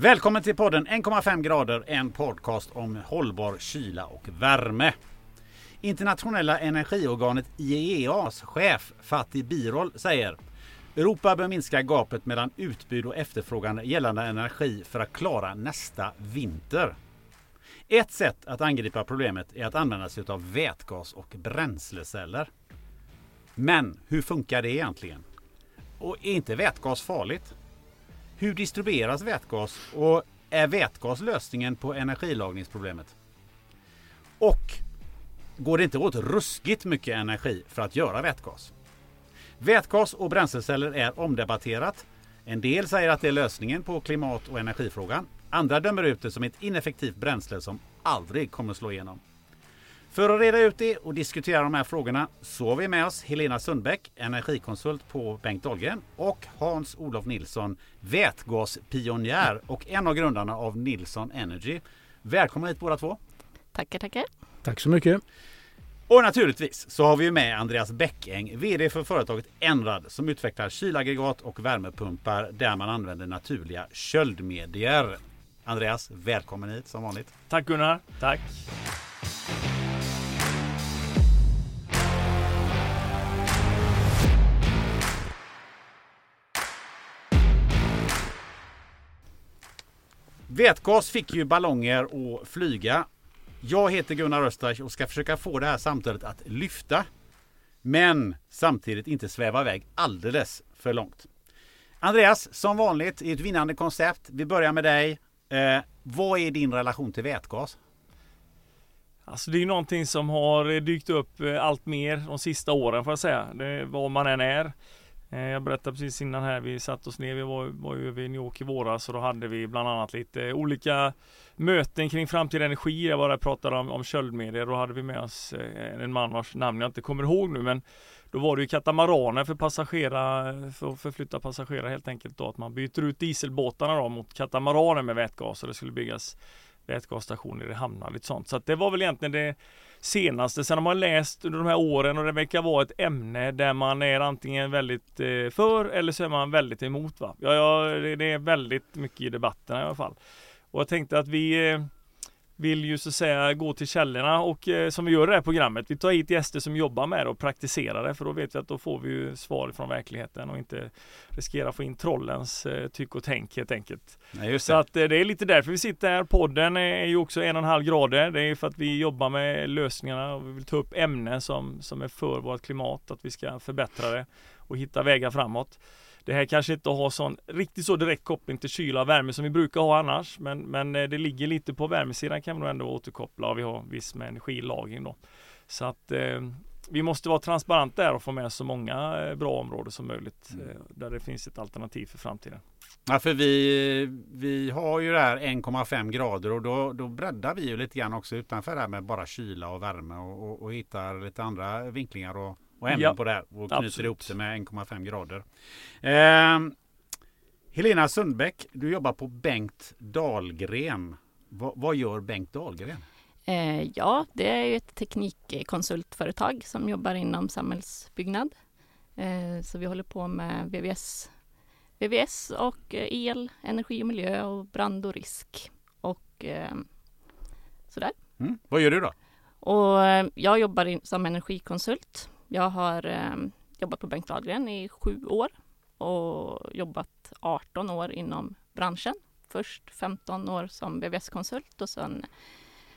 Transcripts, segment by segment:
Välkommen till podden 1,5 grader, en podcast om hållbar kyla och värme. Internationella energiorganet IEAs chef Fatih Birol säger Europa bör minska gapet mellan utbud och efterfrågan gällande energi för att klara nästa vinter. Ett sätt att angripa problemet är att använda sig av vätgas och bränsleceller. Men hur funkar det egentligen? Och är inte vätgas farligt? Hur distribueras vätgas och är vätgas lösningen på energilagringsproblemet? Och går det inte åt ruskigt mycket energi för att göra vätgas? Vätgas och bränsleceller är omdebatterat. En del säger att det är lösningen på klimat och energifrågan. Andra dömer ut det som ett ineffektivt bränsle som aldrig kommer slå igenom. För att reda ut det och diskutera de här frågorna så har vi med oss Helena Sundbäck, energikonsult på Bengt Dahlgren och Hans-Olof Nilsson, vätgaspionjär och en av grundarna av Nilsson Energy. Välkomna hit båda två! Tackar, tackar! Tack så mycket! Och naturligtvis så har vi med Andreas Bäckäng, VD för företaget Enrad som utvecklar kylaggregat och värmepumpar där man använder naturliga köldmedier. Andreas, välkommen hit som vanligt. Tack Gunnar, tack. Vätgas fick ju ballonger att flyga. Jag heter Gunnar Östreich och ska försöka få det här samtalet att lyfta. Men samtidigt inte sväva iväg alldeles för långt. Andreas, som vanligt i ett vinnande koncept. Vi börjar med dig. Eh, vad är din relation till vätgas? Alltså det är någonting som har dykt upp eh, allt mer de sista åren får jag säga. Det, var man än är. Eh, jag berättade precis innan här, vi satt oss ner, vi var, var ju över i New York i våras och då hade vi bland annat lite olika möten kring framtida energi. Jag bara pratade om, om köldmedier. Då hade vi med oss eh, en man vars namn jag inte kommer ihåg nu men då var det ju katamaraner för passagerare, för att förflytta passagerare helt enkelt då att man byter ut dieselbåtarna då mot katamaraner med vätgas och det skulle byggas vätgasstationer i hamnar lite sånt. Så att det var väl egentligen det senaste. Sen har man läst under de här åren och det verkar vara ett ämne där man är antingen väldigt eh, för eller så är man väldigt emot. Va? Ja, ja, det är väldigt mycket i debatterna i alla fall. Och jag tänkte att vi eh, vill ju så att säga gå till källorna och eh, som vi gör i det här programmet. Vi tar hit gäster som jobbar med det och praktiserar det för då vet vi att då får vi ju svar från verkligheten och inte riskera att få in trollens eh, tyck och tänk helt enkelt. Nej, så att eh, det är lite därför vi sitter här. Podden är ju också en och en halv grader. Det är för att vi jobbar med lösningarna och vi vill ta upp ämnen som, som är för vårt klimat, att vi ska förbättra det och hitta vägar framåt. Det här kanske inte har sån riktigt så direkt koppling till kyla och värme som vi brukar ha annars. Men, men eh, det ligger lite på värmesidan kan vi nog ändå återkoppla och vi har viss med energilagring då. Så att eh, vi måste vara transparenta där och få med så många eh, bra områden som möjligt mm. Eh, där det finns ett alternativ för framtiden. Ja, för vi, vi har ju det här 1,5 grader och då, då breddar vi ju lite grann också utanför det här med bara kyla och värme och, och, och hittar lite andra vinklingar och och ämnen ja, på det här och knyter absolut. ihop det med 1,5 grader. Eh, Helena Sundbäck, du jobbar på Bengt Dahlgren. Va, vad gör Bengt Dahlgren? Eh, ja, det är ett teknikkonsultföretag som jobbar inom samhällsbyggnad. Eh, så vi håller på med VVS, VVS och eh, el, energi och miljö och brand och risk och eh, sådär. Mm. Vad gör du då? Och eh, jag jobbar in, som energikonsult jag har eh, jobbat på Bengt Dahlgren i sju år och jobbat 18 år inom branschen. Först 15 år som VVS-konsult och sen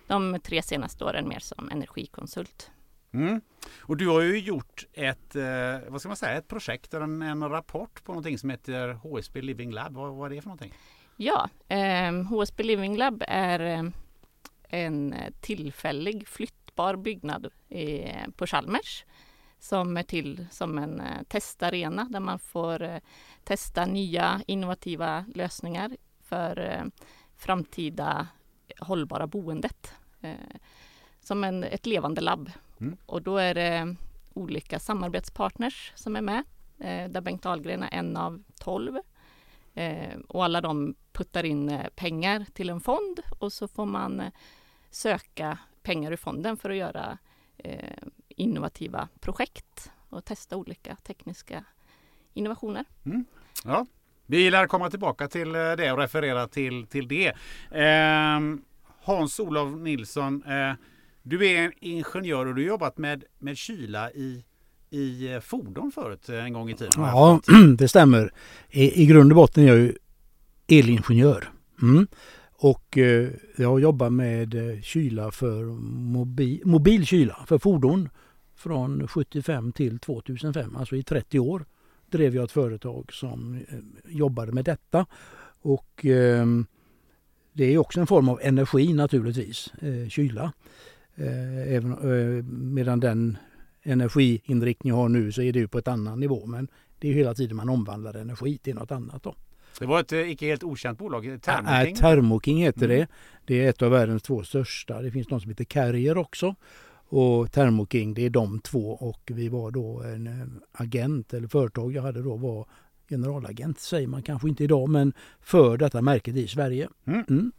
de tre senaste åren mer som energikonsult. Mm. Och du har ju gjort ett, eh, vad ska man säga, ett projekt, en, en rapport på någonting som heter HSB Living Lab. Vad, vad är det för någonting? Ja, eh, HSB Living Lab är eh, en tillfällig flyttbar byggnad i, på Chalmers som är till som en eh, testarena där man får eh, testa nya innovativa lösningar för eh, framtida hållbara boendet. Som en, ett levande labb. Mm. Och då är det olika samarbetspartners som är med. Där Bengt Ahlgren är en av tolv. Och alla de puttar in pengar till en fond och så får man söka pengar ur fonden för att göra innovativa projekt och testa olika tekniska innovationer. Mm. Ja, Vi lär komma tillbaka till eh, det och referera till, till det. Eh, Hans-Olof Nilsson, eh, du är en ingenjör och du har jobbat med, med kyla i, i eh, fordon förut eh, en gång i tiden. Ja, det stämmer. I, I grund och botten är jag ju elingenjör. Mm. Och eh, jag jobbar med eh, kyla för mobil, mobil kyla för fordon från 75 till 2005, alltså i 30 år drev jag ett företag som eh, jobbade med detta. Och eh, det är också en form av energi naturligtvis, eh, kyla. Eh, även, medan den energiinriktning jag har nu så är det ju på ett annan nivå. Men det är hela tiden man omvandlar energi till något annat. Då. Det var ett icke helt okänt bolag, Thermoking. Ja, Thermoking heter mm. det. Det är ett av världens två största. Det finns något som heter Carrier också och Thermoking, det är de två och vi var då en eh, agent eller företag jag hade då var generalagent säger man kanske inte idag men för detta märket i Sverige. Mm. Mm.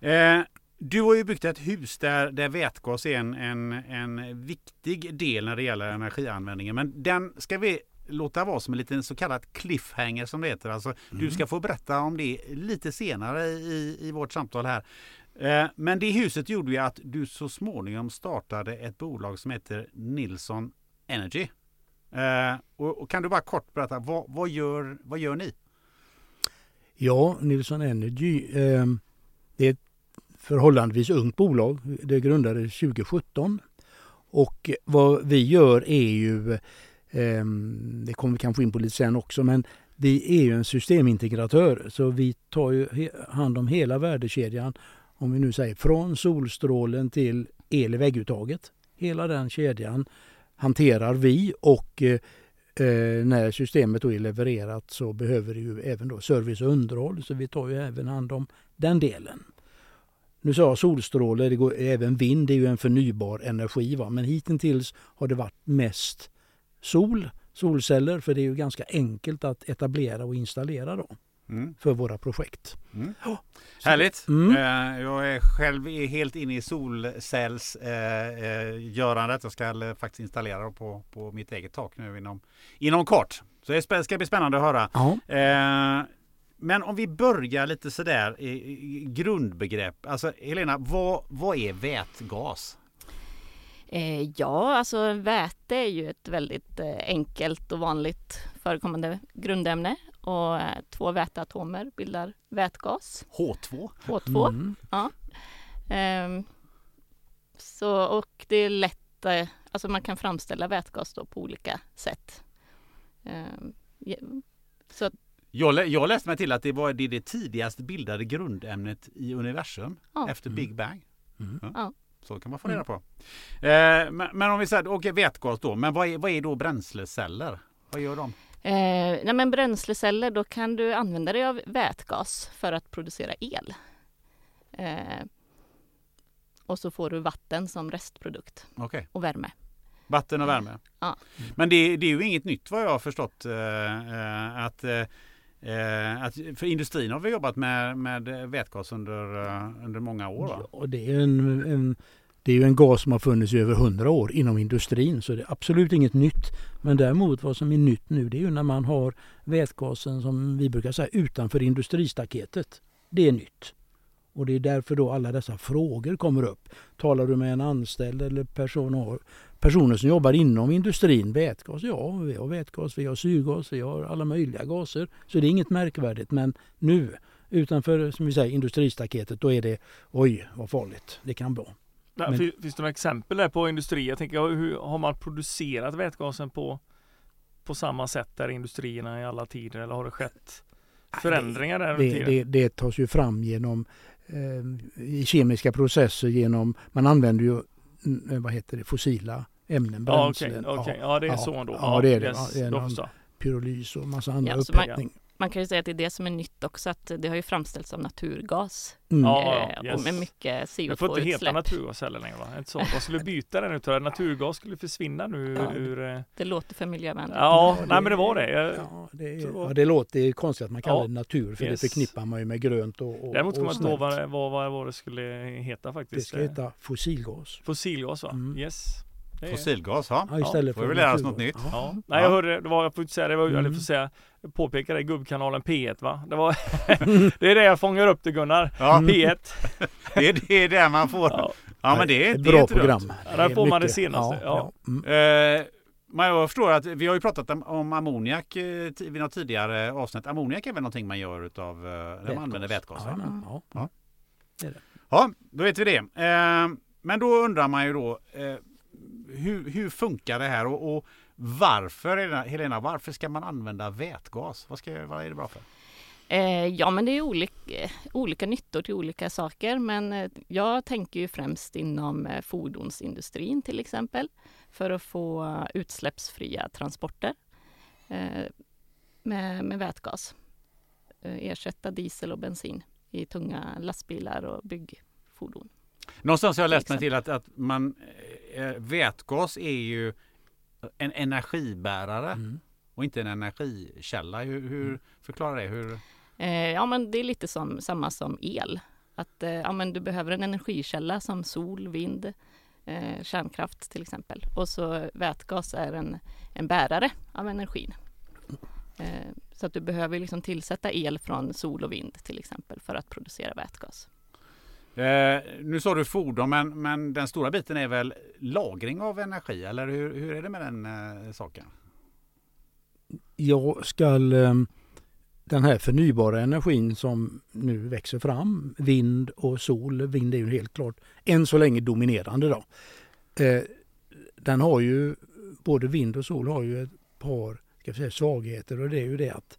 Eh, du har ju byggt ett hus där, där vätgas är en, en, en viktig del när det gäller energianvändningen men den ska vi låta vara som en liten så kallad cliffhanger som det heter. Alltså, mm. Du ska få berätta om det lite senare i, i vårt samtal här. Eh, men det huset gjorde ju att du så småningom startade ett bolag som heter Nilsson Energy. Eh, och kan du bara kort berätta, vad, vad, gör, vad gör ni? Ja, Nilsson Energy, eh, det är ett förhållandevis ungt bolag. Det grundades 2017. Och vad vi gör är ju, Ehm, det kommer vi kanske in på lite sen också, men vi är ju en systemintegratör så vi tar ju hand om hela värdekedjan om vi nu säger från solstrålen till el i vägguttaget. Hela den kedjan hanterar vi och eh, eh när systemet då är levererat så behöver det ju även då service och underhåll så vi tar ju även hand om den delen. Nu sa jag solstråle, det går, även vind det är ju en förnybar energi va? men hittills har det varit mest sol, solceller för det är ju ganska enkelt att etablera och installera då mm. för våra projekt. Mm. Oh, Härligt! Mm. Eh, jag är själv helt inne i solcellsgörandet. Eh, eh, jag ska faktiskt installera på, på mitt eget tak nu inom, inom kort. Så det ska bli spännande att höra. Oh. Men om vi börjar lite sådär i grundbegrepp. Alltså Helena, vad, vad är vätgas? Ja, alltså väte är ju ett väldigt enkelt och vanligt förekommande grundämne och eh, två väteatomer bildar vätgas. H2. H2, mm. ja. Um, så, och det är lätt, eh, alltså man kan framställa vätgas då på olika sätt. Um, så jag, jag läste mig till att det var det, det tidigast bildade grundämnet i universum ja. efter Big mm. Bang. Mm. Ja. Så kan man få reda mm. på. Eh, men, men, om vi säger, okay, vätgas då, men vad är, vad är då bränsleceller? Vad gör de? Eh, nej men bränsleceller, då kan du använda dig av vätgas för att producera el. Eh, och så får du vatten som restprodukt okay. och värme. Vatten och värme? Ja. Men det, det, är ju inget nytt vad jag har förstått. Eh, eh att, eh, att, för industrin har vi jobbat med, med vätgas under, eh, under många år. Va? Ja, det är en, en det är ju en gas som har funnits i över hundra år inom industrin så det är absolut inget nytt. Men däremot vad som är nytt nu det är ju när man har vätgasen som vi brukar säga utanför industristaketet. Det är nytt. Och det är därför då alla dessa frågor kommer upp. Talar du med en anställd eller person, personer som jobbar inom industrin, vätgas, ja vi har vätgas, vi har syrgas, vi har alla möjliga gaser. Så det är inget märkvärdigt men nu utanför som vi säger industristaketet då är det oj vad farligt det kan vara. Men, finns, finns det några exempel där på industri? Jag tänker, hur har man producerat vätgasen på, på samma sätt där industrierna i alla tider eller har det skett förändringar där? Det, det, det tas ju fram genom eh, i kemiska processer genom, man använder ju mm, vad heter det, fossila ämnen, bränslen. Ja, okay, okay. ja det är ja, så då. Ja, det är det. Yes, ja, det är pyrolys och massa andra ja, upphettning man kan ju säga att det är det som är nytt också att det har ju framställts av naturgas. Mm. Ja, eh, yes. Och med mycket CO2-utsläpp. Det får inte heta naturgas heller längre va? Inte så. Man skulle byta den ut. Naturgas skulle försvinna nu ja, ur... Eh... Det låter för miljövänligt. Ja, ja nej men det var det. Jag... Ja, det, är, ja, det låter det är konstigt att man kallar det natur för yes. det förknippar man ju med grönt och, och Däremot kan man inte vad, vad, vad, vad det skulle heta faktiskt. Det ska heta fossilgas. Fossilgas va? Mm. Yes. Det är- Fossilgas, ja. Ja, istället får vi lära oss något nytt. Ja. Ja. Nej jag hörde, det var, jag får inte säga det, var, Mm. eller får säga, påpeka det, gubbkanalen P1 va? Det, var, det är det jag fångar upp det Gunnar. Ja, P1. det är det där man får. Ja, Ja, men det är, Ett det är bra inte dumt. program. Ja, där är får man det senaste, ja. Mm. Eh, men jag förstår att vi har ju pratat om, om ammoniak eh, vid något tidigare avsnitt. Ammoniak är väl någonting man gör utav, eh, när man använder vätgas? va? Jajamän, Ja. Ja. Ja. Ja, då vet vi det. Eh, men då undrar man ju då eh, hur, hur funkar det här och, och varför, Helena- Helena, varför ska man använda vätgas? Vad, ska, vad är det bra för? Eh, ja, men det är olika, olika nyttor till olika saker. Men eh, jag tänker ju främst inom eh, fordonsindustrin till exempel. För att få eh, utsläppsfria transporter eh, med, med vätgas. Eh, ersätta diesel och bensin i tunga lastbilar och byggfordon. Någonstans har jag läst mig Till till att, att man, eh, vätgas är ju en energibärare Mm. och inte en energikälla. Hur, hur förklara det? Hur, Eh, ja, men det är lite som, samma som el. Att eh, ja, men du behöver en energikälla som sol, vind, eh, kärnkraft till exempel. Och så vätgas är en, en bärare av energin. Eh, så att du behöver liksom tillsätta el från sol och vind till exempel för att producera vätgas eh, nu sa du fordon, men, men den stora biten är väl lagring av energi? Eller hur, hur är det med den eh, saken? Jag ska eh, den här förnybara energin som nu växer fram, vind och sol, vind är ju helt klart än så länge dominerande då. Eh, Den har ju, både vind och sol har ju ett par ska säga, svagheter och det är ju det att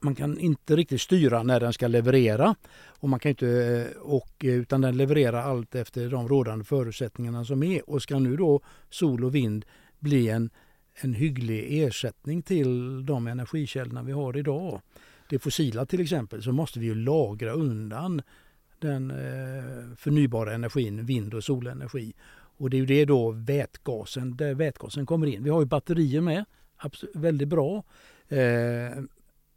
man kan inte riktigt styra när den ska leverera. Och man kan inte, eh, och, eh, utan den levererar allt efter de rådande förutsättningarna som är. Och ska nu då sol och vind bli en, en hygglig ersättning till de energikällorna vi har idag, det fossila till exempel, så måste vi ju lagra undan den eh, förnybara energin, vind och solenergi. Och det är ju det då vätgasen, där vätgasen kommer in. Vi har ju batterier med, absolut, väldigt bra eh,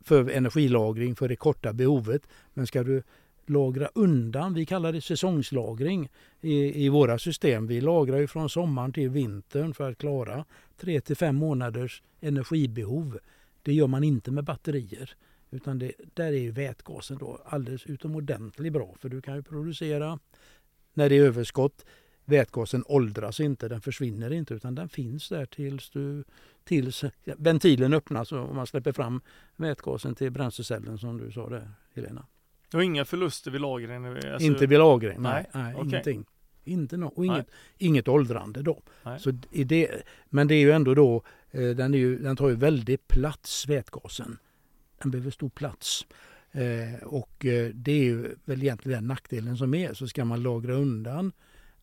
för energilagring för det korta behovet. Men ska du lagra undan, vi kallar det säsongslagring i, i våra system. Vi lagrar ju från sommaren till vintern för att klara 3 till 5 månaders energibehov. Det gör man inte med batterier. Utan det, där är ju vätgasen då alldeles utomordentligt bra för du kan ju producera när det är överskott. Vätgasen åldras inte, den försvinner inte utan den finns där tills, du, tills ventilen öppnas och man släpper fram vätgasen till bränslecellen som du sa där Helena. Du har inga förluster vid lagringen? Alltså, inte vid lagring, nej, Nej, nej, okej. ingenting. Inte no, och Nej. inget, inget åldrande då. Nej. Så det, men det är ju ändå då, eh, den, är ju, den tar ju väldigt plats vätgasen. Den behöver stor plats. Eh, och eh, det är ju väl egentligen den nackdelen som är. Så ska man lagra undan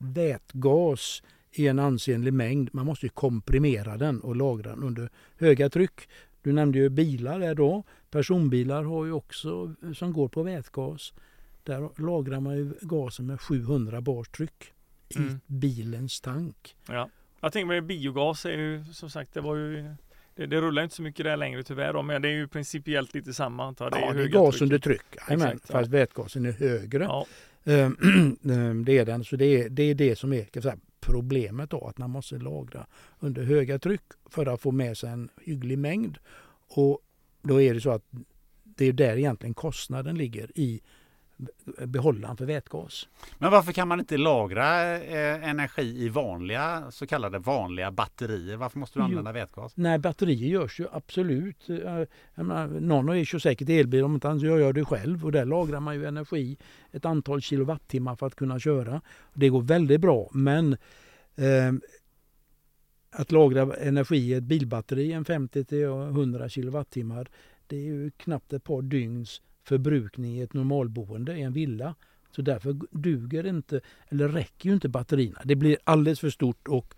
vätgas i en ansenlig mängd. Man måste ju komprimera den och lagra den under höga tryck. Du nämnde ju bilar där då. Personbilar har ju också som går på vätgas. Där lagrar man ju gasen med 700 bars tryck i Mm. bilens tank. Ja. Jag tänker med biogas är ju som sagt det var ju det, det rullar inte så mycket där längre tyvärr då, men det är ju principiellt lite samma antar jag. Det ja, det är gas tryck. under tryck. Jajamän, Exakt, ja. fast vätgasen är högre. Ja, Ehm, ehm, det är den. Så det är, det är det som är kan säga, problemet då, att man måste lagra under höga tryck för att få med sig en hygglig mängd. Och då är det så att det är där egentligen kostnaden ligger i behållaren för vätgas. Men varför kan man inte lagra eh, energi i vanliga så kallade vanliga batterier? Varför måste du Jo. använda vätgas? Nej, batterier görs ju absolut. Eh, menar, någon har ju kör säkert elbil, om inte annat gör jag det själv. Och där lagrar man ju energi, ett antal kilowattimmar för att kunna köra. Det går väldigt bra, men eh, att lagra energi i ett bilbatteri, en 50 till 100 kilowattimmar, det är ju knappt ett par dygns förbrukning i ett normalboende i en villa. Så därför duger inte, eller räcker ju inte batterierna. Det blir alldeles för stort och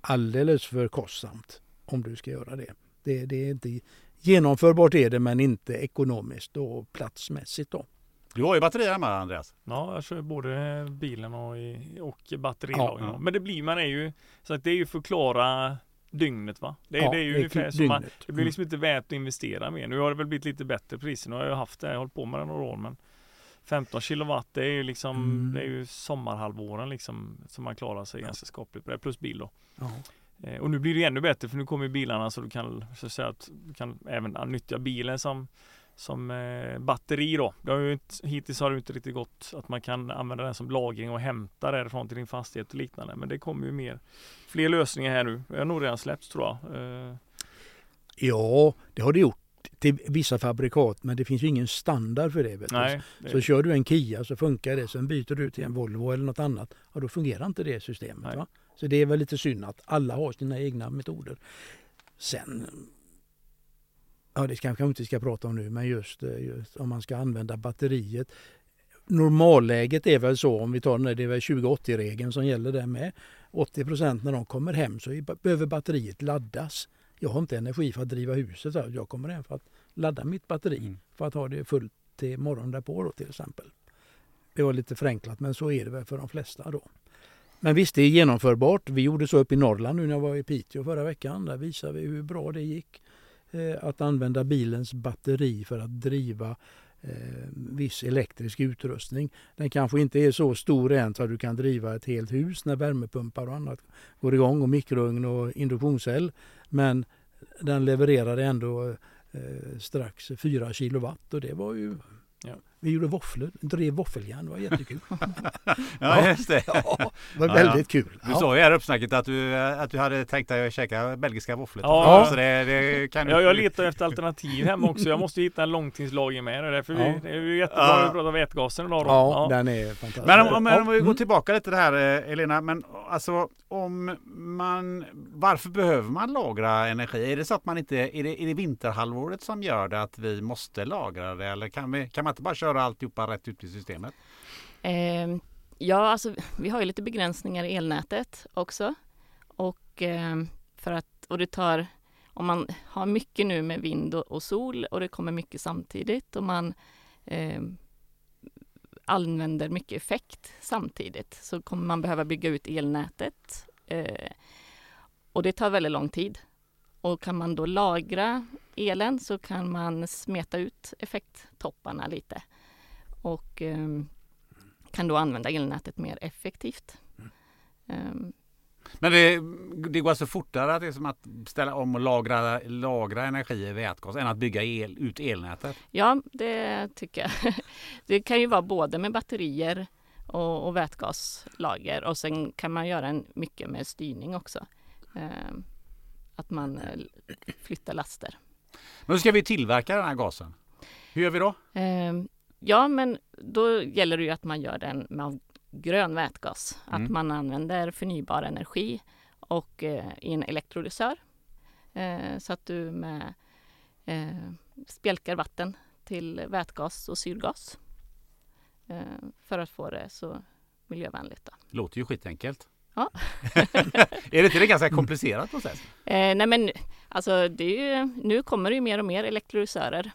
alldeles för kostsamt om du ska göra det. Det, det är inte genomförbart är det men inte ekonomiskt och platsmässigt då. Du har ju batterier hemma Andreas. ja, jag kör både bilen och, och batterilagring. Ja, ja. Men det blir man är ju så att det är ju förklara dygnet va? Det, Ja, det är ju ungefär som man, det blir liksom inte värt att investera mer. Nu har det väl blivit lite bättre priser. Nu har jag haft det, jag har hållit på med det några år men 15 kilowatt det är ju liksom Mm. Det är ju sommarhalvåren liksom Som man klarar sig ganska skapligt på det plus bil då Ja. Eh, Och nu blir det ännu bättre för nu kommer bilarna så du kan så att säga att du kan även nyttja bilen som som eh, batteri då. Det har ju inte, hittills har det inte riktigt gått att man kan använda den som lagring och hämta därifrån till din fastighet och liknande. Men det kommer ju mer fler lösningar här nu. Det har nog redan släppts tror jag. Eh, ja, det har det gjort till vissa fabrikat men det finns ju ingen standard för det. Nej, det, Så kör du en Kia så funkar det, sen byter du till en Volvo eller något annat, ja då fungerar inte det systemet. Så det är väl lite synd att alla har sina egna metoder. Sen, ja det kanske jag inte ska prata om nu, men just, eh, just om man ska använda batteriet. Normalläget är väl så, om vi tar den där, det är väl 20-80-regeln som gäller där med. 80 procent när de kommer hem så behöver batteriet laddas. Jag har inte energi för att driva huset, så jag kommer hem för att ladda mitt batteri Mm. för att ha det fullt till morgonen därpå då till exempel. Det var lite förenklat men så är det väl för de flesta då. Men visst, det är genomförbart. Vi gjorde så upp i Norrland nu när jag var i Piteå förra veckan. Där visade vi hur bra det gick Eh, att använda bilens batteri för att driva eh, viss elektrisk utrustning. Den kanske inte är så stor än så att du kan driva ett helt hus när värmepumpar och annat går igång och mikrougn och induktionscell. Men den levererade ändå eh, strax 4 kilowatt och det var ju Ja. Vi gjorde våfflor, drev våffeljärn, det var jättekul. Ja, just det. ja, det var Ja, väldigt kul. Du Ja. sa ju här i uppsnacket att du, att du hade tänkt dig att käka belgiska våfflor. Ja. Så det, det kan du... jag, letar efter alternativ hemma också. Jag måste hitta en långtidslagring med. Det är därför Ja. vi, det är ju jättebra Ja. att om vätgasen idag då. Ja, den är fantastisk. Men om, om, Ja, om vi går mm. tillbaka lite det här eh, Elena, men alltså om man, varför behöver man lagra energi? Är det så att man inte, är det, är det vinterhalvåret som gör det att vi måste lagra det eller kan, vi, kan man inte bara köra alltihopa rätt ut i systemet? Eh, ja, alltså vi har ju lite begränsningar i elnätet också. Och, eh, för att, och det tar, om man har mycket nu med vind och, och sol och det kommer mycket samtidigt och man eh, använder mycket effekt samtidigt så kommer man behöva bygga ut elnätet. Eh, och det tar väldigt lång tid. Och kan man då lagra elen så kan man smeta ut effekttopparna lite och ehm, kan då använda elnätet mer effektivt. Ehm, Men det, det går alltså fortare att, det är som att ställa om och lagra, lagra energi i vätgas än att bygga el, ut elnätet? ja, det tycker jag. Det kan ju vara både med batterier och, och vätgaslager och sen kan man göra en, mycket med styrning också. Ehm, att man eh, flyttar laster. Men då ska vi tillverka den här gasen. Hur gör vi då? Ehm, ja, men då gäller det ju att man gör den med grön vätgas. Mm. Att man använder förnybar energi och eh, i en elektrolysör. Eh, så att du med eh, spjälkar vatten till vätgas och syrgas. Eh, för att få det så miljövänligt. Då. Låter ju skitenkelt. Ja. är det inte en ganska komplicerad process? Eh, nej men alltså det är ju, nu kommer det ju mer och mer elektrolysörer.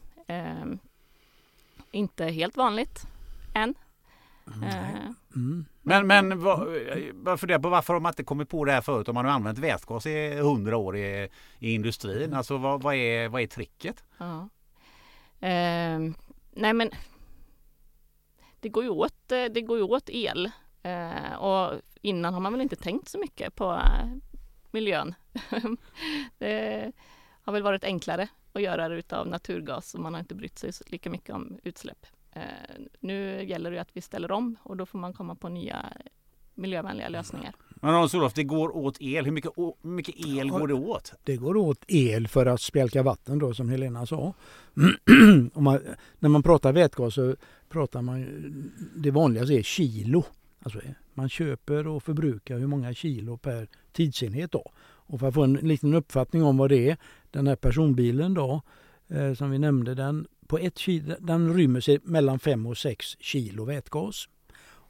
Eh, inte helt vanligt än. Eh, Mm. Men, men vad, funderar på varför har man inte kommit på det här förut om man har använt vätgas i hundra år i, i industrin? Alltså vad, vad, är, vad är tricket? Ja. Ehm, nej men det går ju åt, eh, det går ju åt el. Eh, och innan har man väl inte tänkt så mycket på eh, miljön. det har väl varit enklare att göra det utav naturgas och man har inte brytt sig så- lika mycket om utsläpp. Eh, nu gäller det att vi ställer om och då får man komma på nya miljövänliga lösningar. Men Hans-Olof, det går åt el. Hur mycket, hur mycket el Ja. går det åt? Det går åt el för att spjälka vatten då som Helena sa. Om man, när man pratar vätgas så pratar man det vanligaste är kilo. Alltså man köper och förbrukar hur många kilo per tidsenhet då. Och för att få en liten uppfattning om vad det är, den här personbilen då eh, som vi nämnde, den, på ett kilo, den rymmer sig mellan 5 och 6 kilo vätgas.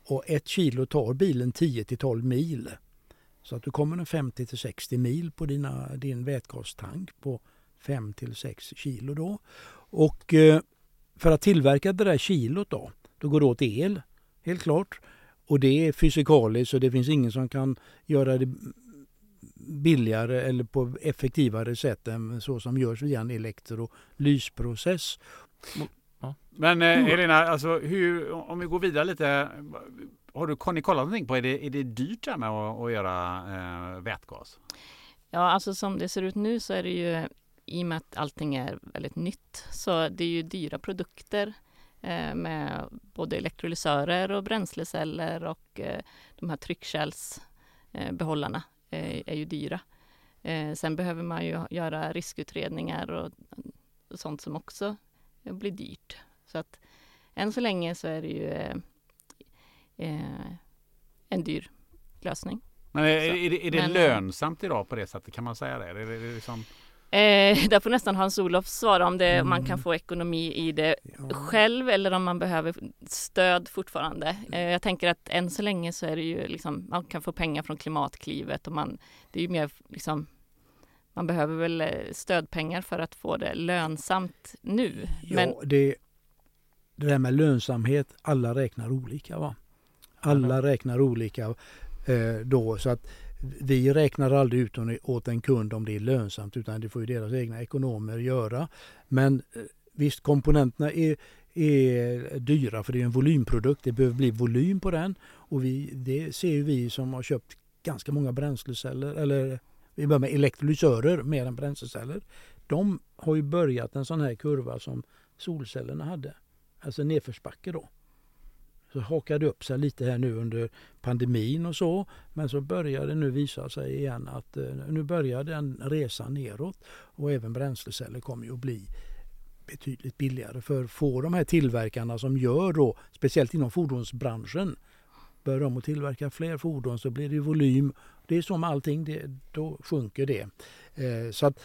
Och ett kilo tar bilen 10 till 12 mil. Så att du kommer en 50 till 60 mil på dina, din vätgastank på 5 till 6 kilo då. Och eh, för att tillverka det där kilot då, då går det åt el, helt klart. Och det är fysikaliskt så det finns ingen som kan göra det billigare eller på effektivare sätt än så som görs via en elektrolysprocess. Men eh, Helena, alltså, hur, om vi går vidare lite. Har, du, har ni kollat någonting på, är det, är det dyrt det här med att, att göra eh, vätgas? Ja, alltså som det ser ut nu så är det ju i och med att allting är väldigt nytt så det är ju dyra produkter eh, med både elektrolysörer och bränsleceller och eh, de här tryckkärlsbehållarna eh, är ju dyra. Eh, sen behöver man ju göra riskutredningar och, och sånt som också blir dyrt. Så att än så länge så är det ju eh, en dyr lösning. Men är, är det, är det lönsamt idag på det sättet? Kan man säga det? Är det, är det liksom, Eh, där får nästan Hans-Olof svara om det, om man kan Mm. få ekonomi i det Ja. själv eller om man behöver stöd fortfarande. Eh, jag tänker att än så länge så är det ju liksom, man kan få pengar från Klimatklivet och man, det är ju mer liksom, man behöver väl eh, stödpengar för att få det lönsamt nu. Ja, Men det, det där med lönsamhet, alla räknar olika. va? Alla räknar olika eh, då så att vi räknar aldrig ut åt en kund om det är lönsamt utan det får ju deras egna ekonomer göra. Men eh, visst, komponenterna är, är dyra för det är en volymprodukt. Det behöver bli volym på den och vi, det ser ju vi som har köpt ganska många bränsleceller eller vi börjar med elektrolysörer mer än bränsleceller. De har ju börjat en sån här kurva som solcellerna hade. Alltså nedförsbacke då. Så hakade upp sig lite här nu under pandemin och så. Men så börjar det nu visa sig igen att eh, nu börjar den resan neråt. Och även bränsleceller kommer ju att bli betydligt billigare. För få de här tillverkarna som gör då, speciellt inom fordonsbranschen, börjar de att tillverka fler fordon så blir det volym. Det är som allting, det, då sjunker det. Eh, så att,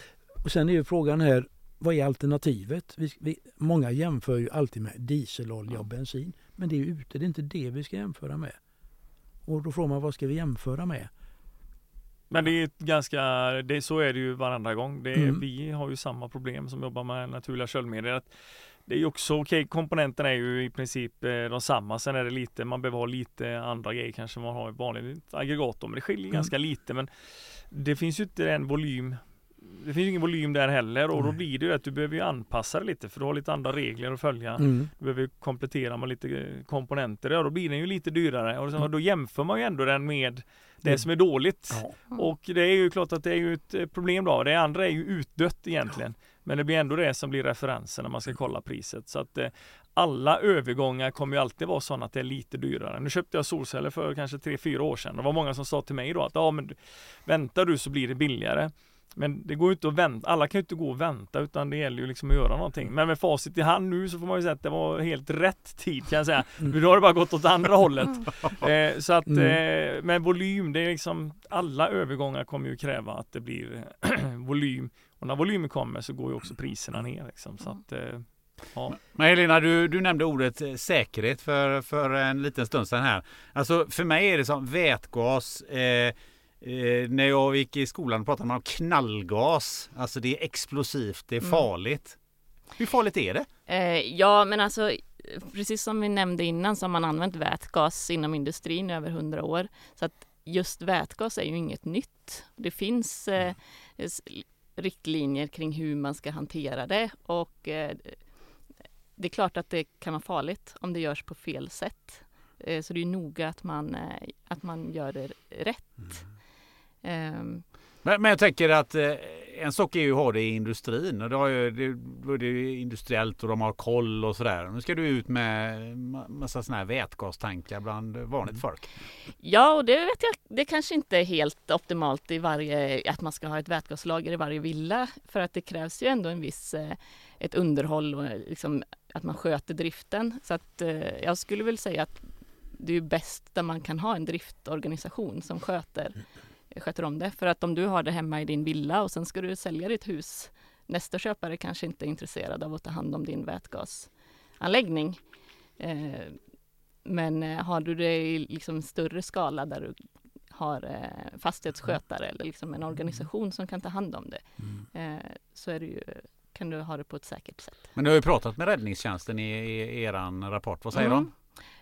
och sen är ju frågan här, vad är alternativet? Vi, vi, många jämför ju alltid med dieselolja och bensin. Men det är ju ute, det är inte det vi ska jämföra med. Och då frågar man vad ska vi jämföra med? Men det är ganska, det, så är det ju varenda gång. Det är, Mm. Vi har ju samma problem som jobbar med naturliga köldmedel. Att det är ju också okej, komponenterna är ju i princip eh, de samma. Sen är det lite, man behöver ha lite andra grejer kanske man har i vanligt aggregat. Men det skiljer Mm. ganska lite. Men det finns ju inte den volym det finns ju ingen volym där heller och då blir det ju att du behöver ju anpassa dig lite för du har lite andra regler att följa. Mm. Du behöver komplettera med lite eh, komponenter. Ja, då blir den ju lite dyrare och så, Mm. då jämför man ju ändå den med det Mm. som är dåligt. Ja. Och det är ju klart att det är ju ett eh, problem då. Det andra är ju utdött egentligen. Men det blir ändå det som blir referensen när man ska kolla priset. Så att eh, alla övergångar kommer ju alltid vara sådana att det är lite dyrare. Nu köpte jag solceller för kanske 3-4 år sedan. Det var många som sa till mig då att ja, men väntar du så blir det billigare. Men det går ju inte att vänta. Alla kan ju inte gå och vänta utan det gäller ju liksom att göra någonting. Men med facit i hand nu så får man ju säga att det var helt rätt tid kan jag säga. Mm. Nu har det bara gått åt andra hållet. Eh, så att Mm. eh, med volym, det är liksom alla övergångar kommer ju kräva att det blir volym. Och när volymen kommer så går ju också priserna ner liksom. Så att, eh, ja. Men Helena, du, du nämnde ordet eh, säkerhet för, för en liten stund sedan här. Alltså för mig är det som vätgas. Eh, eh, när jag gick i skolan pratade man om knallgas. Alltså det är explosivt, det är Mm. farligt. Hur farligt är det? Eh, ja, men alltså precis som vi nämnde innan så har man använt vätgas inom industrin i över hundra år. Så att just vätgas är ju inget nytt. Det finns eh, riktlinjer kring hur man ska hantera det och eh, det är klart att det kan vara farligt om det görs på fel sätt. Eh, så det är noga att man, eh, att man gör det rätt. Ehm, Men, men jag tänker att eh, en sak är ju att ha det i industrin. Och har ju, det, då är det ju industriellt och de har koll och sådär. Nu ska du ut med ma- massa sådana här vätgastankar bland vanligt folk. Ja, och det vet jag, det kanske inte är helt optimalt i varje, att man ska ha ett vätgaslager i varje villa, för att det krävs ju ändå en viss, eh, ett underhåll och liksom att man sköter driften. Så att eh, jag skulle väl säga att det är bäst där man kan ha en driftorganisation som sköter, sköter om det. För att om du har det hemma i din villa och sen ska du sälja ditt hus, nästa köpare kanske inte är intresserad av att ta hand om din vätgasanläggning. Eh, men eh, har du det i liksom större skala där du har eh, fastighetsskötare eller liksom en organisation som kan ta hand om det Mm. så är det ju, kan du ha det på ett säkert sätt. Men du har ju pratat med räddningstjänsten i, i eran rapport. Vad säger Mm.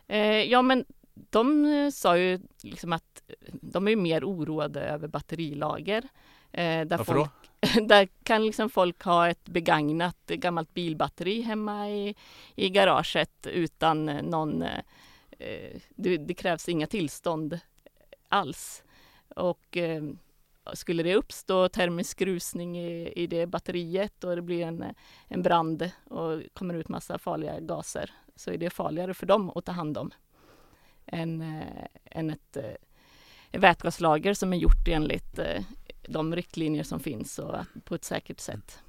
Eh, ja men de eh, sa ju liksom att de är mer oroade över batterilager Eh, där, Varför folk, där kan liksom folk ha ett begagnat gammalt bilbatteri hemma i, i garaget utan någon... Eh, det, det, krävs inga tillstånd alls. Och eh, skulle det uppstå termisk rusning i, i det batteriet och det blir en, en brand och kommer ut massa farliga gaser så är det farligare för dem att ta hand om än, än ett äh, vätgaslager som är gjort enligt äh, de riktlinjer som finns och på ett säkert sätt.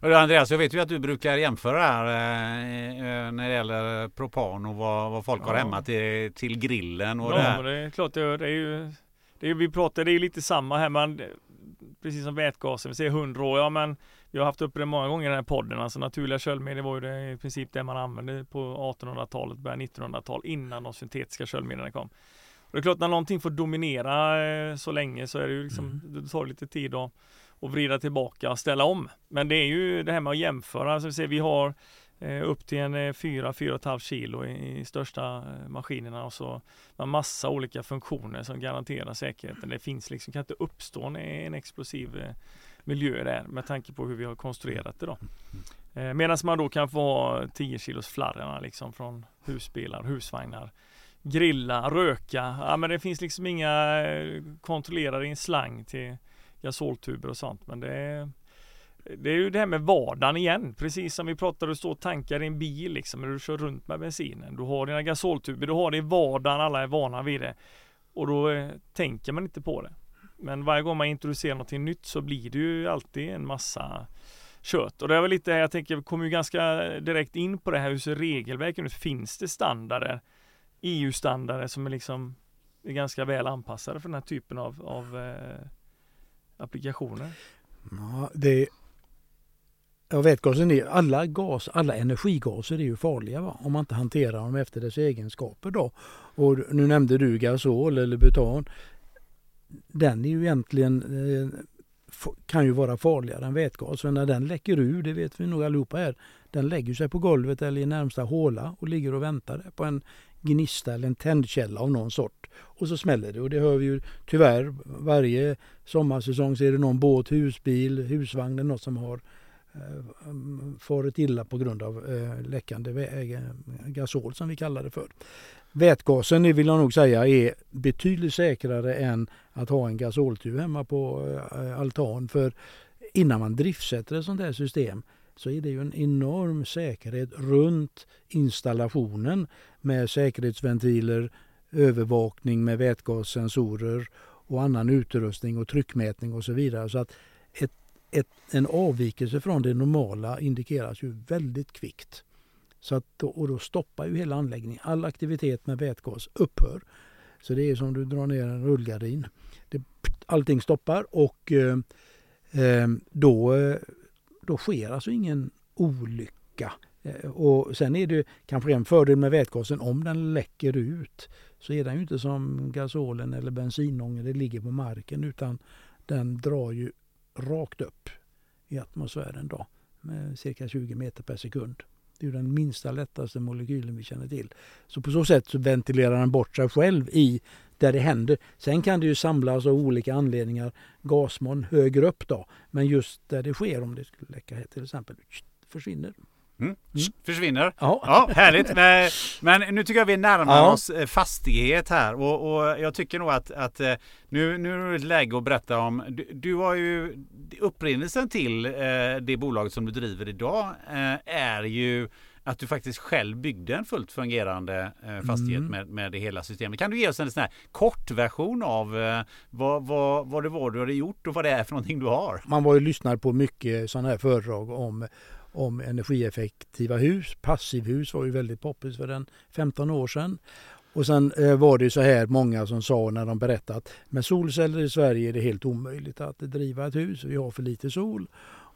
Och Andreas, jag vet ju att du brukar jämföra här eh, när det gäller propan och vad, vad folk ja. har hemma till, till grillen och ja, det här. det är klart, det är, det är ju det är, vi pratar, det är lite samma här, man, precis som vätgasen, vi säger 100 år, ja men vi har haft uppe det många gånger i den här podden, alltså naturliga köldmedel var ju det, i princip det man använde på 1800-talet, början 1900-tal, innan de syntetiska köldmedlen kom. Och det är klart, när någonting får dominera eh, så länge så är det ju liksom, mm. det tar lite tid att, att vrida tillbaka och ställa om. Men det är ju det här med att jämföra, alltså vi, ser, vi har Eh, upp till en 4-4,5 eh, kilo i, i största maskinerna och så en massa olika funktioner som garanterar säkerheten. Det finns liksom, kan inte uppstå en, en explosiv miljö där med tanke på hur vi har konstruerat det då. Medan man då kan få 10 kilos flarrarna liksom från husbilar, husvagnar, grilla, röka. Ja men det finns liksom inga kontrollerade i en slang till gasoltuber och sånt men det är det är ju det här med vardagen igen, precis som vi pratade, du står och tankar i en bil liksom, när du kör runt med bensinen. Du har dina gasoltuber, du har det i vardagen, alla är vana vid det. Och då eh, tänker man inte på det. Men varje gång man introducerar någonting nytt så blir det ju alltid en massa kött. Och det är väl lite, jag tänker, vi kommer ju ganska direkt in på det här, hur ser regelverken ut? Finns det standarder, EU-standarder som är liksom är ganska väl anpassade för den här typen av, av eh, applikationer? Ja, det Ja, vätgasen är, alla, gas, alla energigaser är ju farliga va? om man inte hanterar dem efter dess egenskaper. Då. Och nu nämnde du gasol eller butan. Den är ju egentligen eh, kan ju vara farligare än vätgas. För när den läcker ur, det vet vi nog allihopa här, den lägger sig på golvet eller i närmsta håla och ligger och väntar på en gnista eller en tändkälla av någon sort. Och så smäller det och det hör vi ju tyvärr varje sommarsäsong så är det någon båt, husbil, husvagn eller något som har Eh, farit illa på grund av eh, läckande eh, gasol som vi kallar det för. Vätgasen vill jag nog säga är betydligt säkrare än att ha en gasoltub hemma på eh, altan. För innan man driftsätter ett sånt här system så är det ju en enorm säkerhet runt installationen med säkerhetsventiler, övervakning med vätgassensorer och annan utrustning och tryckmätning och så vidare. Så att ett ett, en avvikelse från det normala indikeras ju väldigt kvickt. Så att och då stoppar ju hela anläggningen. All aktivitet med vätgas upphör. Så det är som du drar ner en rullgardin. Det, allting stoppar och eh, eh då, eh, då sker alltså ingen olycka. Eh, och sen är det kanske en fördel med vätgasen om den läcker ut så är den ju inte som gasolen eller bensinångor, det ligger på marken utan den drar ju rakt upp i atmosfären då, med cirka 20 meter per sekund. Det är den minsta lättaste molekylen vi känner till. Så på så sätt så ventilerar den bort sig själv i där det händer. Sen kan det ju samlas av olika anledningar gasmoln högre upp då. Men just där det sker, om det skulle läcka här till exempel, försvinner. Mm. Mm. Försvinner. Ja. ja härligt. Men, men, nu tycker jag vi närmar ja. oss eh, fastighet här och, och, jag tycker nog att, att eh, nu, nu är det läge att berätta om. Du, du har ju upprinnelsen till eh, det bolaget som du driver idag eh, är ju att du faktiskt själv byggde en fullt fungerande eh, fastighet mm. med, med det hela systemet. Kan du ge oss en sån här kortversion av eh, vad, vad, vad det var du hade gjort och vad det är för någonting du har? Man var ju lyssnat på mycket sådana här föredrag om om energieffektiva hus. Passivhus var ju väldigt poppis för den 15 år sedan. Och sen eh, var det så här många som sa när de berättade att med solceller i Sverige är det helt omöjligt att driva ett hus. Vi har för lite sol.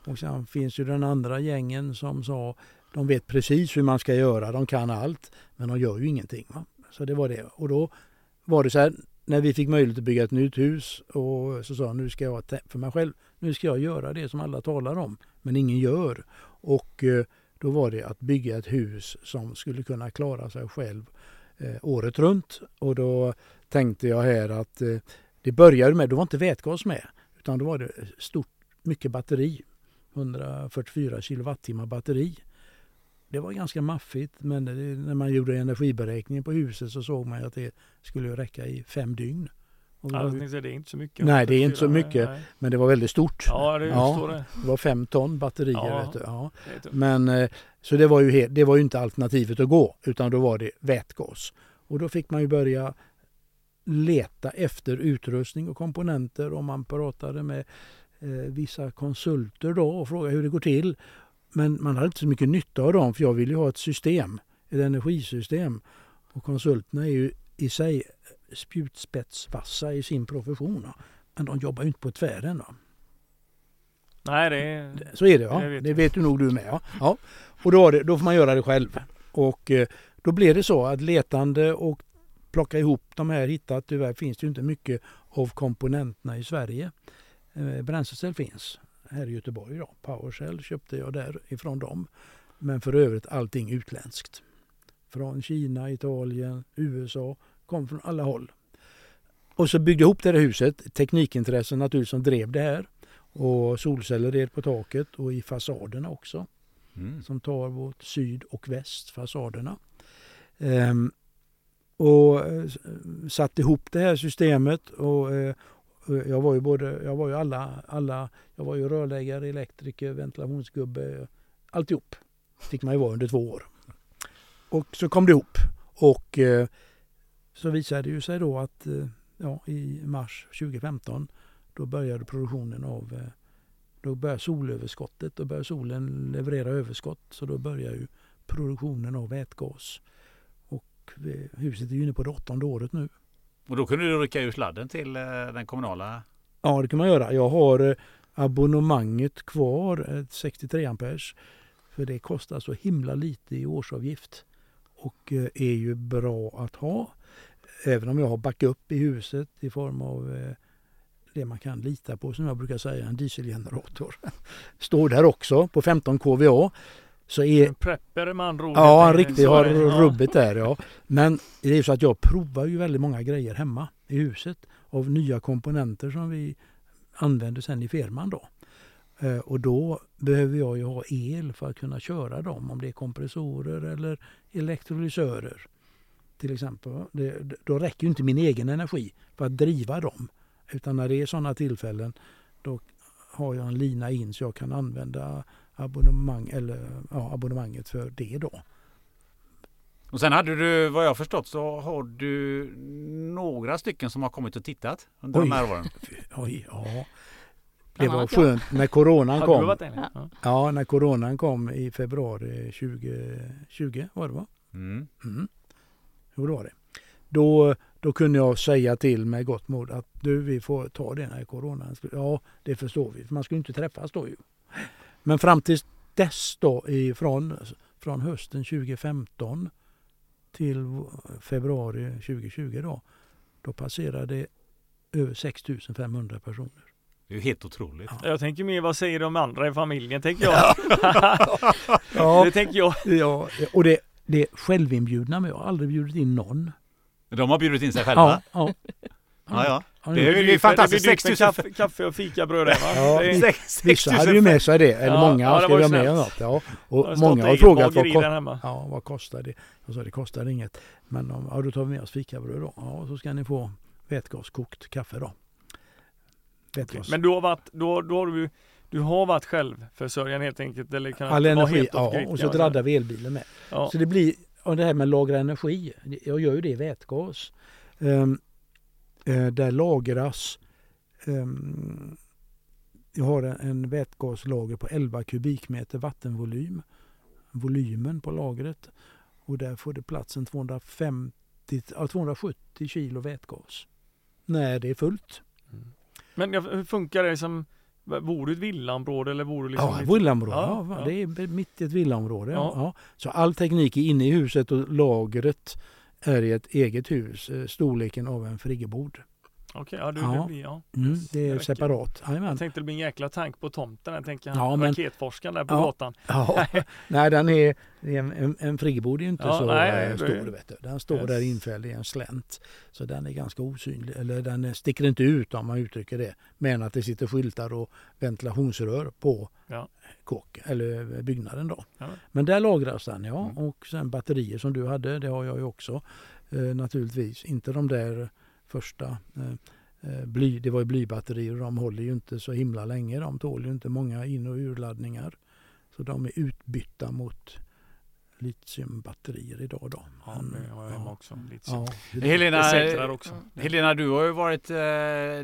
Och sen finns ju den andra gängen som sa de vet precis hur man ska göra, de kan allt men de gör ju ingenting. Va? Så det var det. Och då var det så här när vi fick möjlighet att bygga ett nytt hus och så sa jag nu ska jag för mig själv, nu ska jag göra det som alla talar om men ingen gör. Och eh, då var det att bygga ett hus som skulle kunna klara sig själv eh, året runt. Och då tänkte jag här att eh, det började med, då var inte vätgas med, Utan då var det stort, mycket batteri. 144 kilowattimmar batteri. Det var ganska maffigt men det, när man gjorde energiberäkningen på huset så såg man att det skulle räcka i fem dygn. Säga, det är inte så mycket. Nej, det är inte så mycket. nej. men det var väldigt stort. Ja, det Ja. det. Det var fem ton batterier. Ja. Ja. Men, eh, så det var, ju helt, det var ju inte alternativet att gå utan då var det vätgas. Och då fick man ju börja leta efter utrustning och komponenter och man pratade med eh, vissa konsulter då och frågade hur det går till. Men man hade inte så mycket nytta av dem för jag ville ju ha ett system, ett energisystem. Och konsulterna är ju i sig spjutspetsvassa i sin profession. Men de jobbar ju inte på tvären. Va? Nej, det. Så är det ja. Det Det vet vet, jag. du nog du med. Ja. Ja. Och då, det, då får man göra det själv. Och eh, då blev det så att letande och plocka ihop de här hittat. Tyvärr finns det ju inte mycket av komponenterna i Sverige. Eh, Bränslecell finns här i Göteborg. Då. Powercell köpte jag därifrån dem. Men för övrigt allting utländskt. Från Kina, Italien, USA. Kom från alla håll. Och så byggde jag ihop det här huset. Teknikintressen naturligtvis som drev det här. Och solceller red på taket och i fasaderna också. Mm. Som tar mot syd och väst, fasaderna. Ehm, och eh, satte ihop det här systemet. Och, eh, och jag var ju både, jag var ju alla, alla, jag var ju rörläggare, elektriker, ventilationsgubbe, alltihop. Fick man ju vara under två år. Och så kom det ihop. Och eh, så visade det ju sig då att eh, ja, i mars 2015 då började produktionen av eh, då börjar solöverskottet, då börjar solen leverera överskott så då börjar ju produktionen av vätgas. Och eh, huset är ju inne på det åttonde året nu. Och då kunde du rycka ur sladden till eh, den kommunala. Ja det kan man göra. Jag har eh, abonnemanget kvar, 63 amperes. För det kostar så himla lite i årsavgift. Och eh, är ju bra att ha. Även om jag har backup i huset i form av det man kan lita på som jag brukar säga, en dieselgenerator. Står där också på 15 kVA. Så är, En prepper med andra ord. Ja, Jag en tänker, riktig så har. Ja. rubbet där ja. Men det är ju så att jag provar ju väldigt många grejer hemma i huset av nya komponenter som vi använder sen i firman då. Eh, Och då behöver jag ju ha el för att kunna köra dem om det är kompressorer eller elektrolysörer. Till exempel. Det, då räcker ju inte min egen energi för att driva dem. Utan när det är sådana tillfällen då har jag en lina in så jag kan använda abonnemang, eller, ja, abonnemanget för det då. Och sen hade du, vad jag förstått, så har du några stycken som har kommit och tittat under Oj. de här åren. Oj, ja. Det var skönt när coronan kom. Ja. Ja, när coronan kom i februari 2020 var det va? Mm. Mm. Det var det. Då, då kunde jag säga till med gott mod att du, vi får ta det när coronan. Ja, det förstår vi. För man ju inte träffas då ju. Men fram till dess då, ifrån, från hösten 2015 till februari 2020 då, då passerade över 6500 personer. Det är ju helt otroligt. Ja. Jag tänker mer, vad säger de andra i familjen? Tänker jag. Ja, Det tänker jag. ja och det, det är självinbjudna men jag har aldrig bjudit in någon. De har bjudit in sig själva. Ja, ja. Ja, ja. Ja, Det är ju- fantastiskt. Det blir dyrt med 6000 kaffe, kaffe och fikabröd där va? Ja, Vissa 6000 hade ju med sig det, eller Ja, många ja, ju ha med något. Ja. har Och många har frågat vad, ko- ja, vad kostar det? Jag sa det kostar inget. Men om, ja, då tar vi med oss fikabröd då. Ja, så ska ni få vätgaskokt kaffe då. Vätgas. Men du har varit, då, då har du, du har varit självförsörjande helt enkelt? Eller kunnat All energi, helt ja, grid, och kan så draddar vi elbilen med. Ja. Så det blir, och det här med lagra energi, jag gör ju det i vätgas. Ehm, eh, där lagras, ehm, jag har en, vätgaslager på 11 kubikmeter vattenvolym. Volymen på lagret. Och där får det plats en 250, ja, 270 kilo vätgas. När det är fullt. Men ja, hur funkar det som, bor du i ett villaområde eller bor du liksom Ja, i- villaområde. Ja, Ja. Det är mitt i ett villaområde. Ja. Ja. Ja. Så all teknik är inne i huset och lagret är i ett eget hus. Eh, storleken av en friggebod. Okej, ja, du, Ja. det blir ja. Mm, det är räcker. separat. Jajamän. Jag tänkte det blir en jäkla tank på tomten. Jag tänker Ja, men- raketforskaren där på Ja. gatan. Ja, nej, den är, det en, en, friggebod är inte Ja, så nej, eh, det- stor. Vet du. Den står Yes. där infälld i en slänt. Så den är ganska osynlig, eller den sticker inte ut om man uttrycker det. Men att det sitter skyltar och ventilationsrör på Ja. kåk, eller byggnaden då. Ja. Men där lagras den ja. Mm. Och sen batterier som du hade, det har jag ju också. Eh, naturligtvis inte de där första eh, eh, bly, det var ju blybatterier och de håller ju inte så himla länge. De tål ju inte många in och urladdningar. Så de är utbytta mot litiumbatterier idag då. Ja, det har jag hemma också. Lite Ja, så. det- Helena, också. Mm. Helena, du har ju varit eh,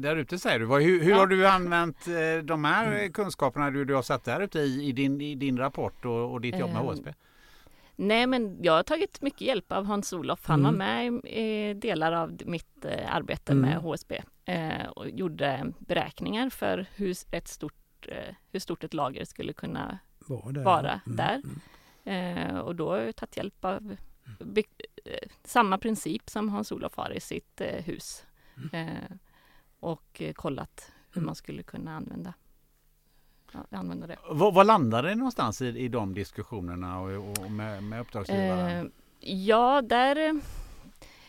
där ute säger du. Hur, hur Ja. har du använt eh, de här Mm. kunskaperna du, du har sett där ute i, i, din, i din rapport och, och ditt jobb med Ehm, HSB? Nej, men jag har tagit mycket hjälp av Hans-Olof. Han Mm. var med i delar av mitt eh, arbete Mm. med HSB eh, och gjorde beräkningar för hur ett stort, eh, hur stort ett lager skulle kunna var där. vara Mm, där. mm. Och då har jag tagit hjälp av by- eh, samma princip som Hans-Olof har i sitt hus. Eh, och kollat hur Mm. man skulle kunna använda, använda det. Vad, vad landade det någonstans i, i de diskussionerna och, och med, med uppdragsgivaren? Eh, ja, där... eh,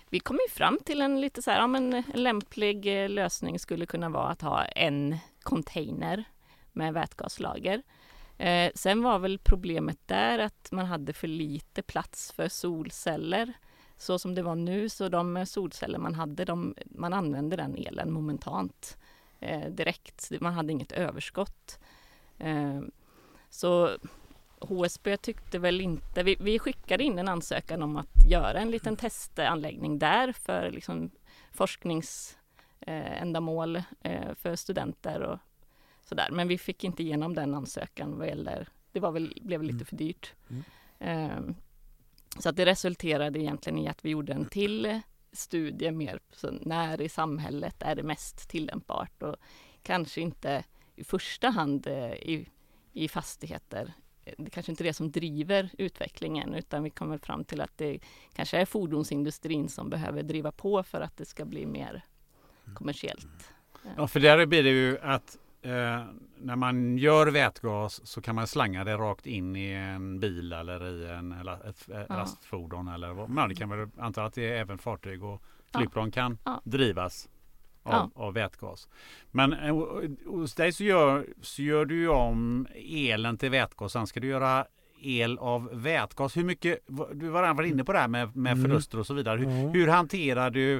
Vi kom ju fram till en lite så här, ja, men en lämplig eh, lösning skulle kunna vara att ha en container med vätgaslager. Eh, sen var väl problemet där att man hade för lite plats för solceller. Så som det var nu, så de solceller man hade, de, man använde den elen momentant eh, direkt. Man hade inget överskott. Eh, så HSB tyckte väl inte, vi, vi skickade in en ansökan om att göra en liten testanläggning där för liksom forskningsändamål eh, för studenter och sådär. Men vi fick inte igenom den ansökan vad gäller, det var väl, blev lite Mm. för dyrt. Mm. Eh, så att det resulterade egentligen i att vi gjorde en till studie mer så när i samhället är det mest tillämpbart och kanske inte i första hand eh, i, i fastigheter det kanske inte är det som driver utvecklingen utan vi kommer fram till att det kanske är fordonsindustrin som behöver driva på för att det ska bli mer kommersiellt. Ja, för där blir det ju att eh, när man gör vätgas så kan man slanga det rakt in i en bil eller i en, eller ett, ett Ja. lastfordon. Eller. Men det kan väl anta att det är även fartyg och Ja. flygplan kan Ja. drivas av, Ja. av vätgas. Men eh, hos dig så gör, så gör du om elen till vätgas. Sen ska du göra el av vätgas. Hur mycket, du var varit inne på det här med, med Mm. förluster och så vidare. Hur, Ja. hur hanterar du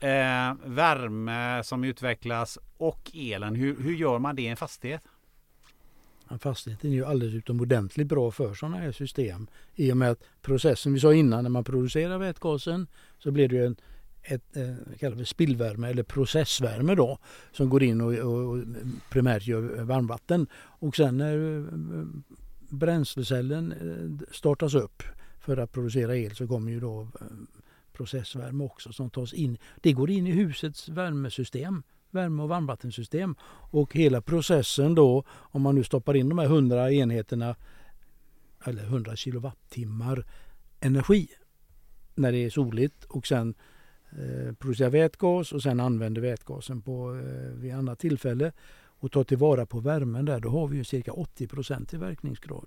eh, värme som utvecklas och elen? Hur, hur gör man det i en fastighet? Fastigheten är ju alldeles utomordentligt bra för sådana här system. I och med att processen vi sa innan när man producerar vätgasen så blir det ju en ett, eh, kallar för spillvärme eller processvärme då som går in och, och, primärt gör varmvatten. Och sen när eh, bränslecellen eh, startas upp för att producera el så kommer ju då eh, processvärme också som tas in. Det går in i husets värmesystem värme och varmvattensystem. Och hela processen då, om man nu stoppar in de här 100 enheterna eller 100 kilowattimmar energi när det är soligt och sen eh, producerar vätgas och sen använder vätgasen på, eh, vid annat tillfälle och tar tillvara på värmen där, då har vi ju cirka 80% i verkningsgrad.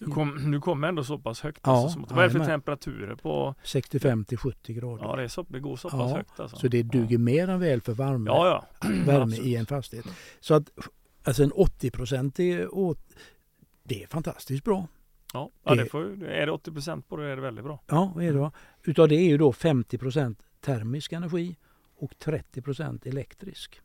Du kom, du kommer ändå så pass högt. Ja, alltså, som- vad är det för temperaturer på? 65 till 70 grader. Ja, det, är så, det går så pass Ja, högt alltså. Så det duger mer än väl för värme, Ja, ja. värme i en fastighet. Så att alltså en 80 procentig åt, det är fantastiskt bra. Ja, ja Det- det får, är det 80% på det är det väldigt bra. Ja, vad är det? Utav det är ju då 50 termisk energi och 30% elektrisk.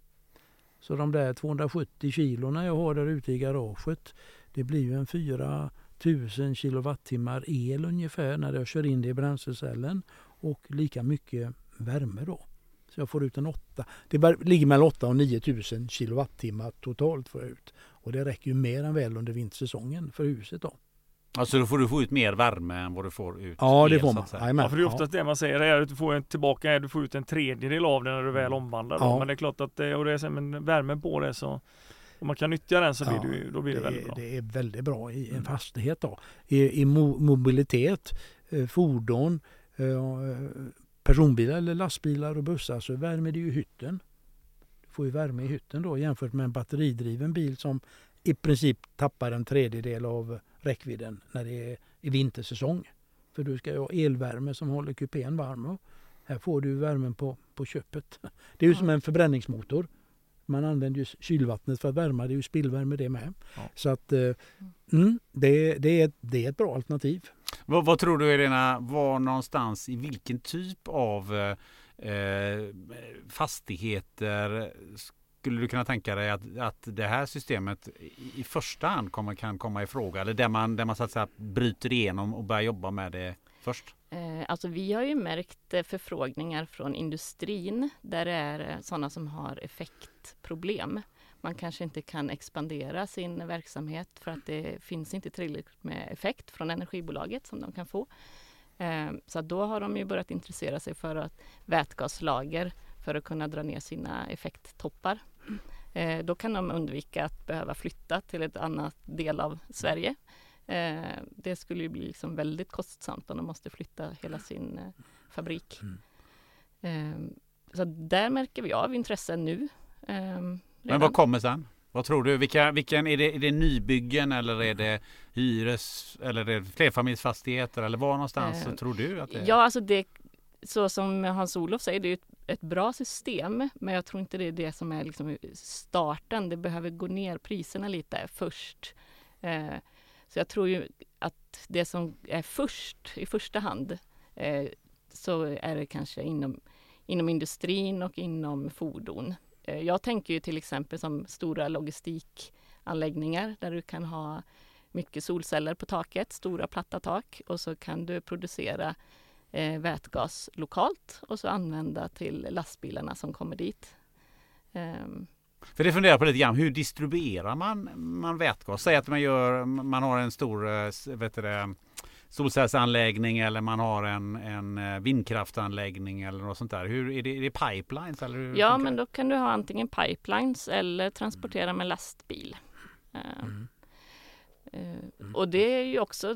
Så de där 270 kilona jag har där ute i garaget, det blir ju en 4000 kilowattimmar el ungefär när jag kör in det i bränslecellen och lika mycket värme då. Så jag får ut en 8. Det ligger mellan 8 och 9000 kilowattimmar totalt får jag ut. Och det räcker ju mer än väl under vintersäsongen för huset då. Alltså då får du få ut mer värme än vad du får ut Ja, det el, får man. Ja, för det är Ja. oftast det man säger, är att du får en, tillbaka, du får ut en tredjedel av det när du väl omvandlar. Då. Ja. Men det är klart att det, och det är så, men värmen på det så om man kan nyttja den så blir Ja, det, då blir det, det, väldigt bra. det är väldigt bra i en Mm. fastighet. Då. I, i mo, mobilitet, eh, fordon, eh, personbilar eller lastbilar och bussar så värmer det ju hytten. får ju värme i hytten då jämfört med en batteridriven bil som i princip tappar en tredjedel av räckvidden när det är i vintersäsong. För du ska ju ha elvärme som håller kupén varm. Och här får du värmen på, på köpet. Det är ju som en förbränningsmotor. Man använder ju kylvattnet för att värma, det är ju spillvärme det med. Ja. Så att eh, mm, det, det, är, det är ett bra alternativ. Vad, vad tror du Irena, var någonstans i vilken typ av eh, fastigheter skulle du kunna tänka dig att, att det här systemet i, i första hand kommer, kan komma i fråga? Eller där man, där man så att säga bryter igenom och börjar jobba med det först? Eh, alltså vi har ju märkt eh, förfrågningar från industrin där det är eh, sådana som har effektproblem. Man kanske inte kan expandera sin verksamhet för att det finns inte tillräckligt med effekt från energibolaget som de kan få. Så då har de ju börjat intressera sig för att vätgaslager för att kunna dra ner sina effekttoppar. Eh, då kan de undvika att behöva flytta till ett annat del av Sverige. Eh, det skulle ju bli liksom väldigt kostsamt om de måste flytta hela sin eh, fabrik. Mm. så där märker vi av intresse nu. Men vad kommer sen? Vad tror du? Vilka, vilken, är, det, är det nybyggen eller är det hyres eller är det flerfamiljsfastigheter eller var någonstans eh, tror du att det är? Ja, alltså det så som Hans-Olof säger, det är ett, ett, bra system, men jag tror inte det är det som är liksom starten. Det behöver gå ner priserna lite först. Eh, så jag tror ju att det som är först, i första hand, eh, så är det kanske inom, inom industrin och inom fordon. Eh, jag tänker ju till exempel som stora logistikanläggningar där du kan ha mycket solceller på taket, stora platta tak och så kan du producera eh, vätgas lokalt och så använda till lastbilarna som kommer dit. Um. För det funderar på lite grann, hur distribuerar man, man vätgas? Säg att man, gör, man har en stor eh, vet det, solcellsanläggning eller man har en, en eh, vindkraftanläggning eller något sånt där. Hur, är, det, är det pipelines? Eller hur ja, men då kan du ha antingen pipelines eller transportera med lastbil. Mm. Uh, och det är ju också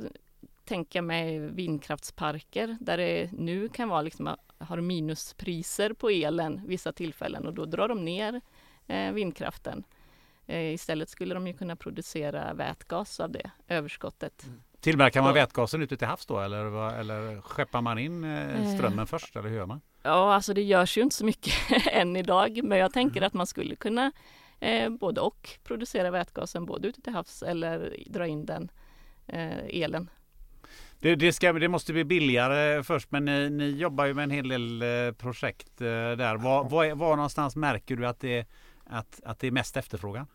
tänka mig vindkraftsparker där det nu kan vara liksom, har minuspriser på elen vissa tillfällen och då drar de ner eh, vindkraften. Eh, istället skulle de ju kunna producera vätgas av det överskottet. Mm. Tillverkar man vätgasen ute till havs då eller, eller skeppar man in eh, eh, strömmen först eller hur gör man? Ja, alltså det görs ju inte så mycket än idag, men jag tänker mm. att man skulle kunna eh, både och producera vätgasen både ute till havs eller dra in den eh, elen det, det, ska, det måste bli billigare först men ni, ni jobbar ju med en hel del eh, projekt eh, där. Var, var, var någonstans märker du att det, att, att det är mest efterfrågan?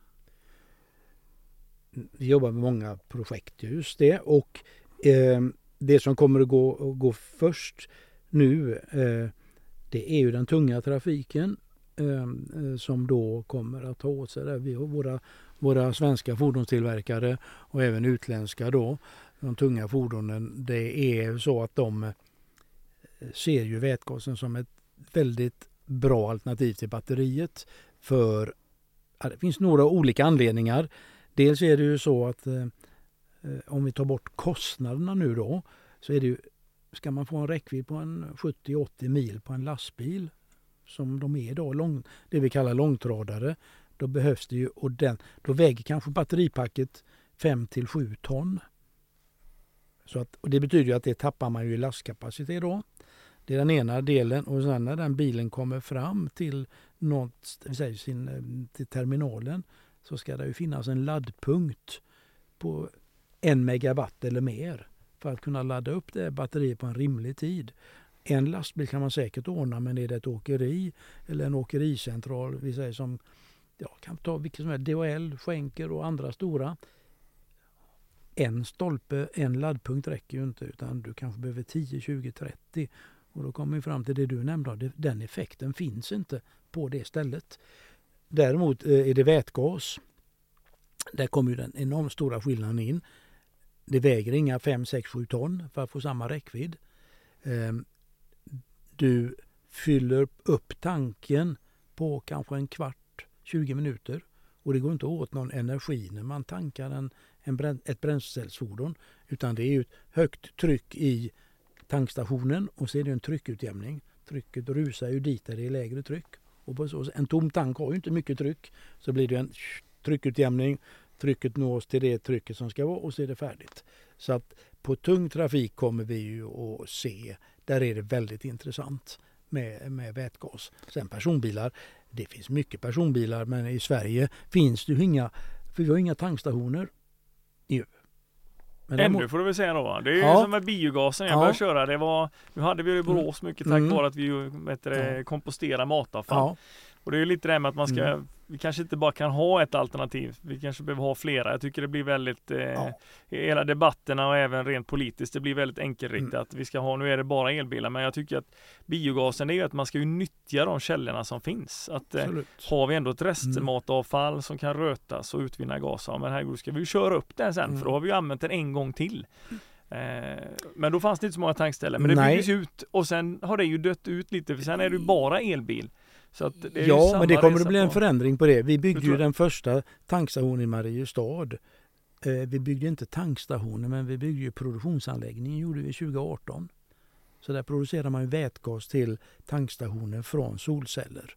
Vi jobbar med många projekt just det och eh, det som kommer att gå, gå först nu eh, det är ju den tunga trafiken eh, som då kommer att ta åt sig det. Vi har våra, våra svenska fordonstillverkare och även utländska då de tunga fordonen, det är så att de eh, ser ju vätgasen som ett väldigt bra alternativ till batteriet. För det finns några olika anledningar. Dels är det ju så att eh, eh, om vi tar bort kostnaderna nu då så är det ju, ska man få en räckvidd på en 70-80 mil på en lastbil som de är idag, lång, det vi kallar långtradare, då behövs det ju och den, då väger kanske batteripacket 5 till 7 ton. Så att, och det betyder att det tappar man ju i lastkapacitet då. Det är den ena delen och sen när den bilen kommer fram till, något, säger sin, eh, till terminalen så ska det ju finnas en laddpunkt på en megawatt eller mer för att kunna ladda upp det batteriet på en rimlig tid. En lastbil kan man säkert ordna men är det ett åkeri eller en åkericentral, vi säger som ja, kan ta vilket som helst, DHL, Schenker och andra stora en stolpe, en laddpunkt räcker ju inte utan du kanske behöver 10, 20, 30. Och då kommer vi fram till det du nämnde, den effekten finns inte på det stället. Däremot eh, är det vätgas. Där kommer ju den enormt stora skillnaden in. Det väger inga 5, 6, 7 ton för att få samma räckvidd. Ehm, du fyller upp tanken på kanske en kvart, 20 minuter och det går inte åt någon energi när man tankar en en, ett bränslecellsfordon utan det är ett högt tryck i tankstationen och så är det en tryckutjämning. Trycket rusar ju dit där det är lägre tryck Och på så, en tom tank har ju inte mycket tryck. Så blir det en tryckutjämning. Trycket nås till det trycket som ska vara och så är det färdigt. Så att på tung trafik kommer vi ju att se, där är det väldigt intressant med, med vätgas. Sen personbilar, det finns mycket personbilar men i Sverige finns det ju inga, för vi har inga tankstationer. Ju. Men Ännu får du väl säga då. Det är ja. som med biogasen jag ja. började köra. Det var, nu hade vi det i Borås mycket tack mm. vare att vi vet det, komposterar matavfall. Ja. Och det är lite det med att man ska, mm. Vi kanske inte bara kan ha ett alternativ. Vi kanske behöver ha flera. Jag tycker det blir väldigt, eh, ja. hela debatterna och även rent politiskt, det blir väldigt enkelriktat. Mm. Vi ska ha, nu är det bara elbilar, men jag tycker att biogasen är ju att man ska ju nyttja de källorna som finns. Att eh, har vi ändå ett restmatavfall mm. som kan rötas och utvinna gas, ja, men herregud, ska vi köra upp den sen, mm. för då har vi ju använt den en gång till. Eh, men då fanns det inte så många tankställen. Men det byggdes ut och sen har det ju dött ut lite för sen är det bara elbil ja, men det kommer att bli en förändring på det. Vi byggde ju den första tankstationen i Mariestad. Eh, vi byggde inte tankstationen men vi byggde ju produktionsanläggningen gjorde vi 2018. Så där producerar man ju vätgas till tankstationer från solceller.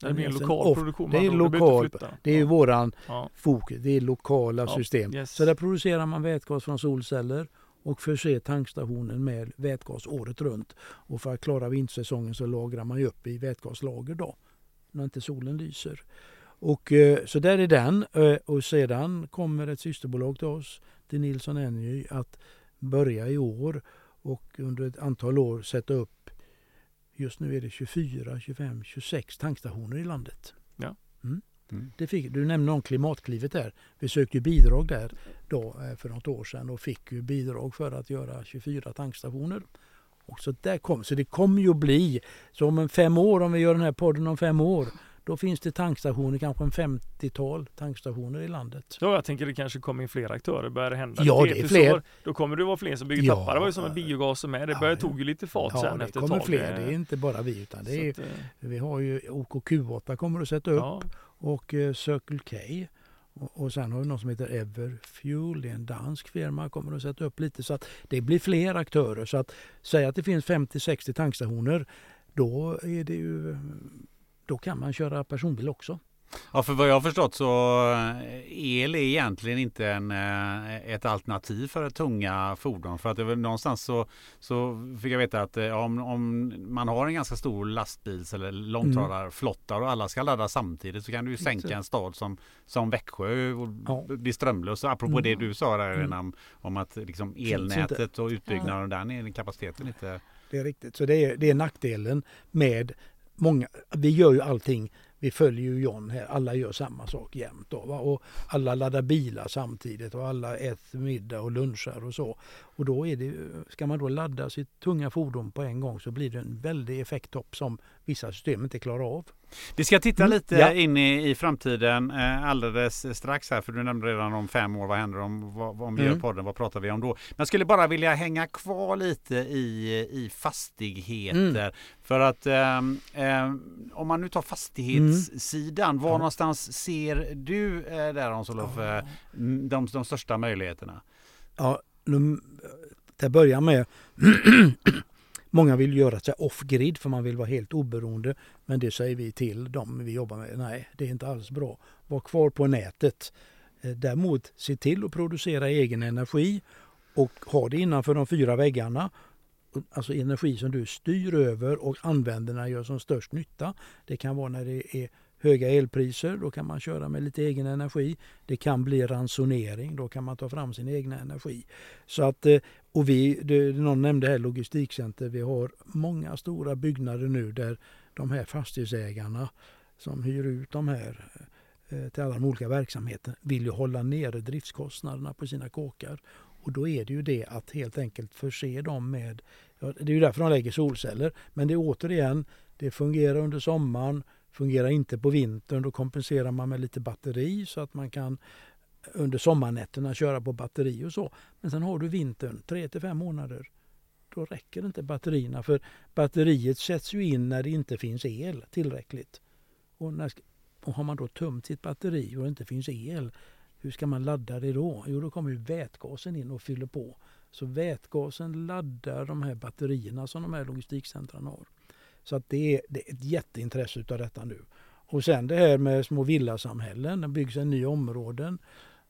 Det blir en lokal off, produktion. Det är lokal. Det är ja. våran ja. fokus. Det är lokala ja. system. Yes. Så där producerar man vätgas från solceller och förse tankstationen med vätgas året runt. Och för att klara vintersäsongen så lagrar man upp i vätgaslager då, när inte solen lyser. Och, eh, så där är den. Eh, och sedan kommer ett systerbolag till oss, till Nilsson Energy, att börja i år och under ett antal år sätta upp, just nu är det 24, 25, 26 tankstationer i landet. Ja. Mm. Mm. Det fick, du nämnde om Klimatklivet där. Vi sökte bidrag där då eh, för något år sedan och fick ju bidrag för att göra 24 tankstationer. Och så, där kom, så det kommer ju att bli, så om en fem år, om vi gör den här podden om fem år, då finns det tankstationer, kanske en 50-tal tankstationer i landet. Ja, jag tänker det kanske kommer in fler aktörer, börjar det hända Ja, det är fler. då kommer det vara fler som bygger ja, tappar. Det var ju som med biogasen med, det började, tog ju lite fart ja, sen efter ett tag. det kommer fler, det är inte bara vi utan det är, att, vi har ju OKQ8 kommer att sätta upp ja och eh, Circle K. Och, och sen har vi någon som heter Everfuel, det är en dansk firma, kommer att sätta upp lite så att det blir fler aktörer. Så att säga att det finns 50-60 tankstationer, då är det ju då kan man köra personbil också. Ja, för vad jag har förstått så eh, el är egentligen inte en, eh, ett alternativ för tunga fordon. För att det var någonstans så, så fick jag veta att eh, om, om man har en ganska stor lastbils eller långtradarflotta och alla ska ladda samtidigt så kan du ju sänka en stad som, som Växjö och ja. bli strömlös. Apropå mm. det du sa där mm. om, om att liksom elnätet och utbyggnaden där är kapaciteten inte det är riktigt. Så det är, det är nackdelen med många, vi gör ju allting, vi följer ju John här, alla gör samma sak jämt. Då, va? Och alla laddar bilar samtidigt och alla äter middag och lunchar och så. Och då är det, ska man då ladda sitt tunga fordon på en gång så blir det en väldig effekttopp som vissa system inte klarar av. Vi ska titta mm, lite ja. in i, i framtiden eh, alldeles strax här för du nämnde redan om fem år. Vad händer om, vad, om vi mm. gör podden? Vad pratar vi om då? Men jag skulle bara vilja hänga kvar lite i, i fastigheter. Mm. För att eh, eh, om man nu tar fastighetssidan, mm. var ja. någonstans ser du eh, där Hans-Olof. Eh, de, de största möjligheterna? Ja, nu, till att börja med Många vill göra sig off-grid för man vill vara helt oberoende. Men det säger vi till dem vi jobbar med. Nej, det är inte alls bra. Var kvar på nätet. Eh, däremot se till att producera egen energi och ha det innanför de fyra väggarna. Alltså energi som du styr över och använder när det gör som störst nytta. Det kan vara när det är höga elpriser, då kan man köra med lite egen energi. Det kan bli ransonering, då kan man ta fram sin egen energi. Så att, eh, och vi, det, någon nämnde här logistikcenter, vi har många stora byggnader nu där de här fastighetsägarna som hyr ut de här eh, till alla de olika verksamheterna vill ju hålla nere driftskostnaderna på sina kåkar. Och då är det ju det att helt enkelt förse dem med, ja, det är ju därför de lägger solceller, men det är återigen, det fungerar under sommaren, Fungerar inte på vintern då kompenserar man med lite batteri så att man kan under sommarnätterna köra på batteri och så. Men sen har du vintern, 3 till 5 månader. Då räcker inte batterierna för batteriet sätts ju in när det inte finns el tillräckligt. Och, när, och har man då tömt sitt batteri och det inte finns el, hur ska man ladda det då? Jo, då kommer ju vätgasen in och fyller på. Så vätgasen laddar de här batterierna som de här logistikcentren har. Så att det är, det är ett jätteintresse utav detta nu. Och sen det här med små villasamhällen, det byggs en ny områden.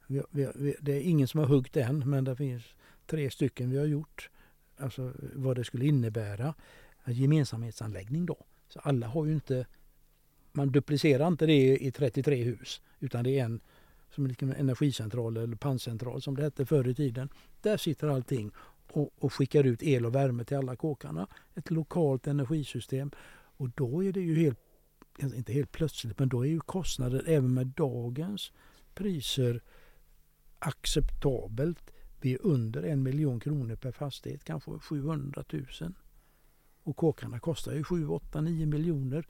Vi, vi, vi, det är ingen som har huggt än men det finns tre stycken vi har gjort. Alltså vad det skulle innebära. En gemensamhetsanläggning då. Så alla har ju inte, man duplicerar inte det i 33 hus utan det är en som en energicentral eller panncentral som det hette förr i tiden. Där sitter allting och, och skickar ut el och värme till alla kåkarna. Ett lokalt energisystem. Och då är det ju helt, inte helt plötsligt, men då är ju kostnaden även med dagens priser acceptabelt. Vi är under en miljon kronor per fastighet, kanske 700 000. Och kåkarna kostar ju 7, 8, 9 miljoner.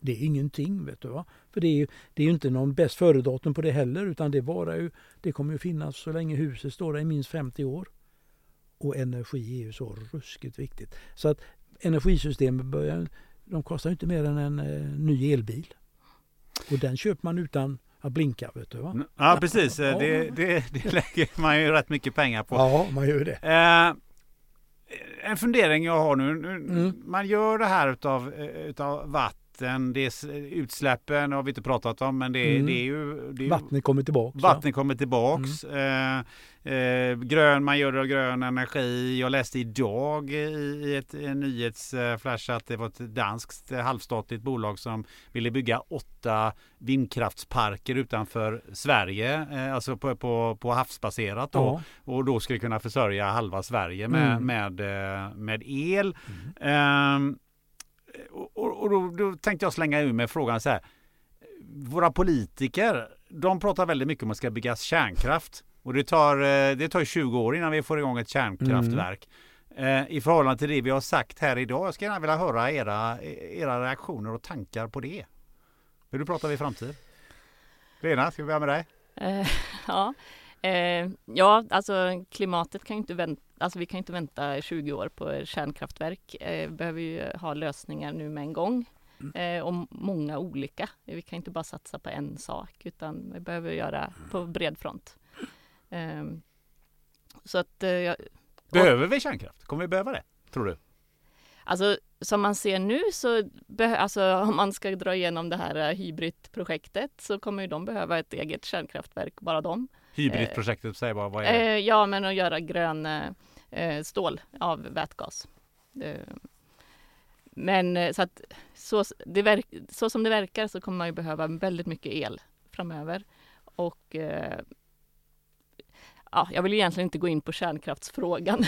Det är ingenting vet du va. För det är ju, det är ju inte någon bäst före-datum på det heller utan det, bara ju, det kommer ju finnas så länge huset står där i minst 50 år. Och energi är ju så ruskigt viktigt. Så att energisystemet börjar, de kostar inte mer än en eh, ny elbil. Och den köper man utan att blinka. Vet du, va? Ja precis, ja. Det, det, det lägger man ju rätt mycket pengar på. Ja, man gör det. Eh, en fundering jag har nu. Mm. Man gör det här utav, utav vatten vatten, det är utsläppen har vi inte pratat om men det, mm. det är ju... Det är vattnet kommer tillbaks. Vattnet ja. kommer tillbaks. Mm. Eh, eh, grön, man gör grön energi. Jag läste idag i, i ett en nyhetsflash att det var ett danskt halvstatligt bolag som ville bygga åtta vindkraftsparker utanför Sverige, eh, alltså på, på, på havsbaserat då. Ja. Och då skulle kunna försörja halva Sverige med, mm. med, eh, med el. Och, och då, då, tänkte jag slänga ur mig frågan så här. Våra politiker, de pratar väldigt mycket om att det ska byggas kärnkraft. Och det tar, eh, det tar 20 år innan vi får igång ett kärnkraftverk. Mm. I förhållande till det vi har sagt här idag. Jag skulle gärna vilja höra era, era reaktioner och tankar på det. Hur pratar vi framtid? Lena, ska vi börja med dig? Uh, ja. Uh, ja, alltså klimatet kan ju inte vänta Alltså vi kan inte vänta 20 år på kärnkraftverk. Eh, vi behöver ju ha lösningar nu med en gång. Mm. Eh, och många olika. Vi kan inte bara satsa på en sak utan vi behöver göra på bred front. Eh, så att... Eh, behöver vi kärnkraft? Kommer vi behöva det, tror du? Alltså som man ser nu så, alltså, om man ska dra igenom det här eh, Hybrid-projektet så kommer ju de behöva ett eget kärnkraftverk, bara de. Hybrid-projektet, säg bara vad är det? Eh, ja, men att göra grön eh, stål av vätgas. Eh, men eh, så att så, det så som det verkar så kommer man ju behöva väldigt mycket el framöver. Och eh, ja, jag vill egentligen inte gå in på kärnkraftsfrågan.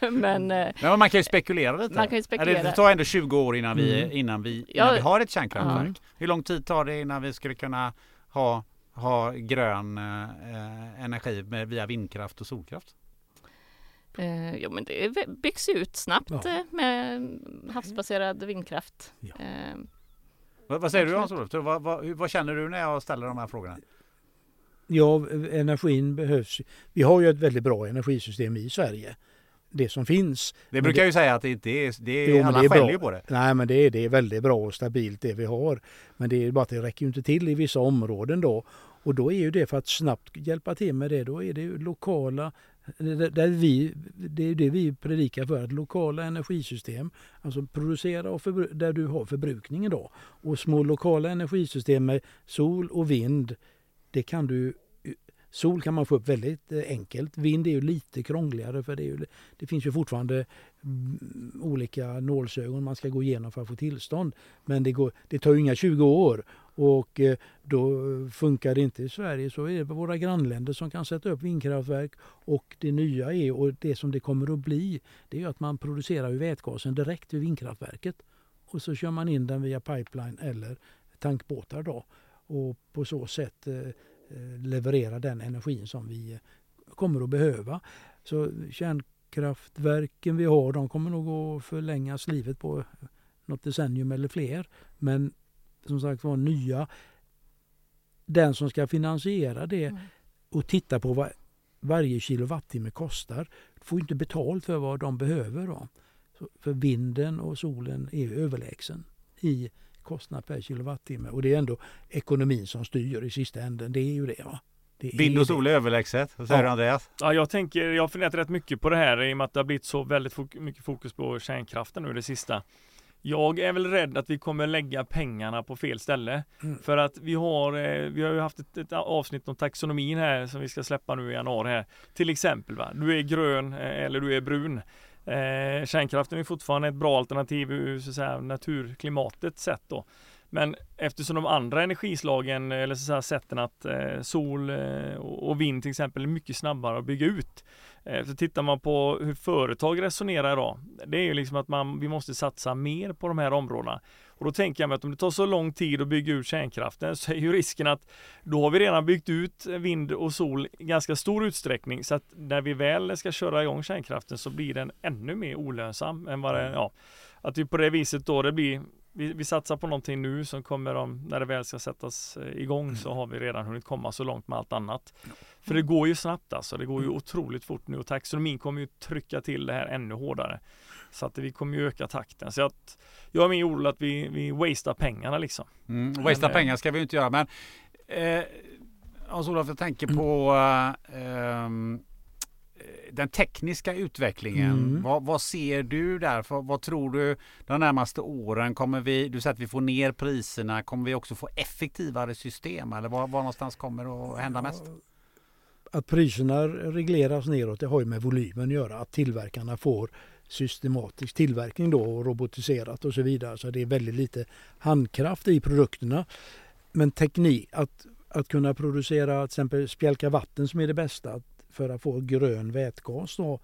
men, eh, men man kan ju spekulera lite. Man kan ju spekulera. Det tar ändå 20 år innan vi, mm. innan vi, innan ja, vi har ett kärnkraftverk. Ja. Hur lång tid tar det innan vi skulle kunna ha, ha grön eh, energi med, via vindkraft och solkraft? Eh, jo men det byggs ut snabbt ja. Eh, med havsbaserad vindkraft. Ja. Eh, vad, vad, säger du Hans-Olof? Vad, vad, vad, känner du när jag ställer de här frågorna? Ja, energin behövs. Vi har ju ett väldigt bra energisystem i Sverige. Det som finns. Det brukar det, ju säga att det inte är, det är, jo, alla det är skäller ju på det. Nej men det är, det är väldigt bra och stabilt det vi har. Men det är bara att det räcker inte till i vissa områden då. Och då är ju det för att snabbt hjälpa till med det, då är det ju lokala där vi, det är det vi predikar för, att lokala energisystem, alltså producera och där du har förbrukningen då. Och små lokala energisystem med sol och vind, det kan du Sol kan man få upp väldigt eh, enkelt. Vind är ju lite krångligare för det, ju, det finns ju fortfarande mm, olika nålsögon man ska gå igenom för att få tillstånd. Men det, går, det tar ju inga 20 år och eh, då funkar det inte i Sverige så är det våra grannländer som kan sätta upp vindkraftverk och det nya är och det som det kommer att bli det är att man producerar vätgasen direkt vid vindkraftverket och så kör man in den via pipeline eller tankbåtar då och på så sätt eh, eh, leverera den energin som vi kommer att behöva. Så kärnkraftverken vi har de kommer nog att förlängas livet på något decennium eller fler. Men som sagt var nya, den som ska finansiera det mm. och titta på vad varje kilowattimme kostar får inte betalt för vad de behöver. Då. Så för vinden och solen är överlägsen i kostnad per kilowattimme. Och det är ändå ekonomin som styr i sista änden. Det är ju det. Va? Det Vind och sol är överlägset. Vad säger ja. du Andreas? Ja, jag tänker, jag har funderat rätt mycket på det här i och med att det har blivit så väldigt fok mycket fokus på kärnkraften nu det sista. Jag är väl rädd att vi kommer lägga pengarna på fel ställe. Mm. För att vi har, eh, vi har ju haft ett, ett avsnitt om taxonomin här som vi ska släppa nu i januari här. Till exempel va, du är grön eh, eller du är brun. Eh, kärnkraften är fortfarande ett bra alternativ ur så att säga, naturklimatets sätt då. Men eftersom de andra energislagen eller så säga, sätten att eh, sol eh, och vind till exempel är mycket snabbare att bygga ut. Eh, så tittar man på hur företag resonerar idag. Det är ju liksom att man, vi måste satsa mer på de här områdena. Och då tänker jag mig att om det tar så lång tid att bygga ut kärnkraften så är ju risken att då har vi redan byggt ut vind och sol i ganska stor utsträckning så att när vi väl ska köra igång kärnkraften så blir den ännu mer olönsam än vad det, ja, att vi på det viset då det blir vi, vi satsar på någonting nu som kommer om, när det väl ska sättas eh, igång så har vi redan hunnit komma så långt med allt annat. För det går ju snabbt alltså, det går ju otroligt fort nu och taxonomin kommer ju trycka till det här ännu hårdare. Så att vi kommer ju öka takten. Så att jag är mer orolig att vi, vi wastear pengarna liksom. Mm, wastea pengar ska vi ju inte göra men eh, Hans-Olof, jag tänker på eh, ehm, den tekniska utvecklingen. Mm. Vad, vad ser du där? För, vad tror du de närmaste åren? Kommer vi, du säger att vi får ner priserna. Kommer vi också få effektivare system? Eller var, var någonstans kommer att hända mest? Att priserna regleras neråt det har ju med volymen att göra. Att tillverkarna får systematisk tillverkning då och robotiserat och så vidare. Så det är väldigt lite handkraft i produkterna. Men teknik, att, att kunna producera till exempel spjälka vatten som är det bästa för att få grön vätgas då,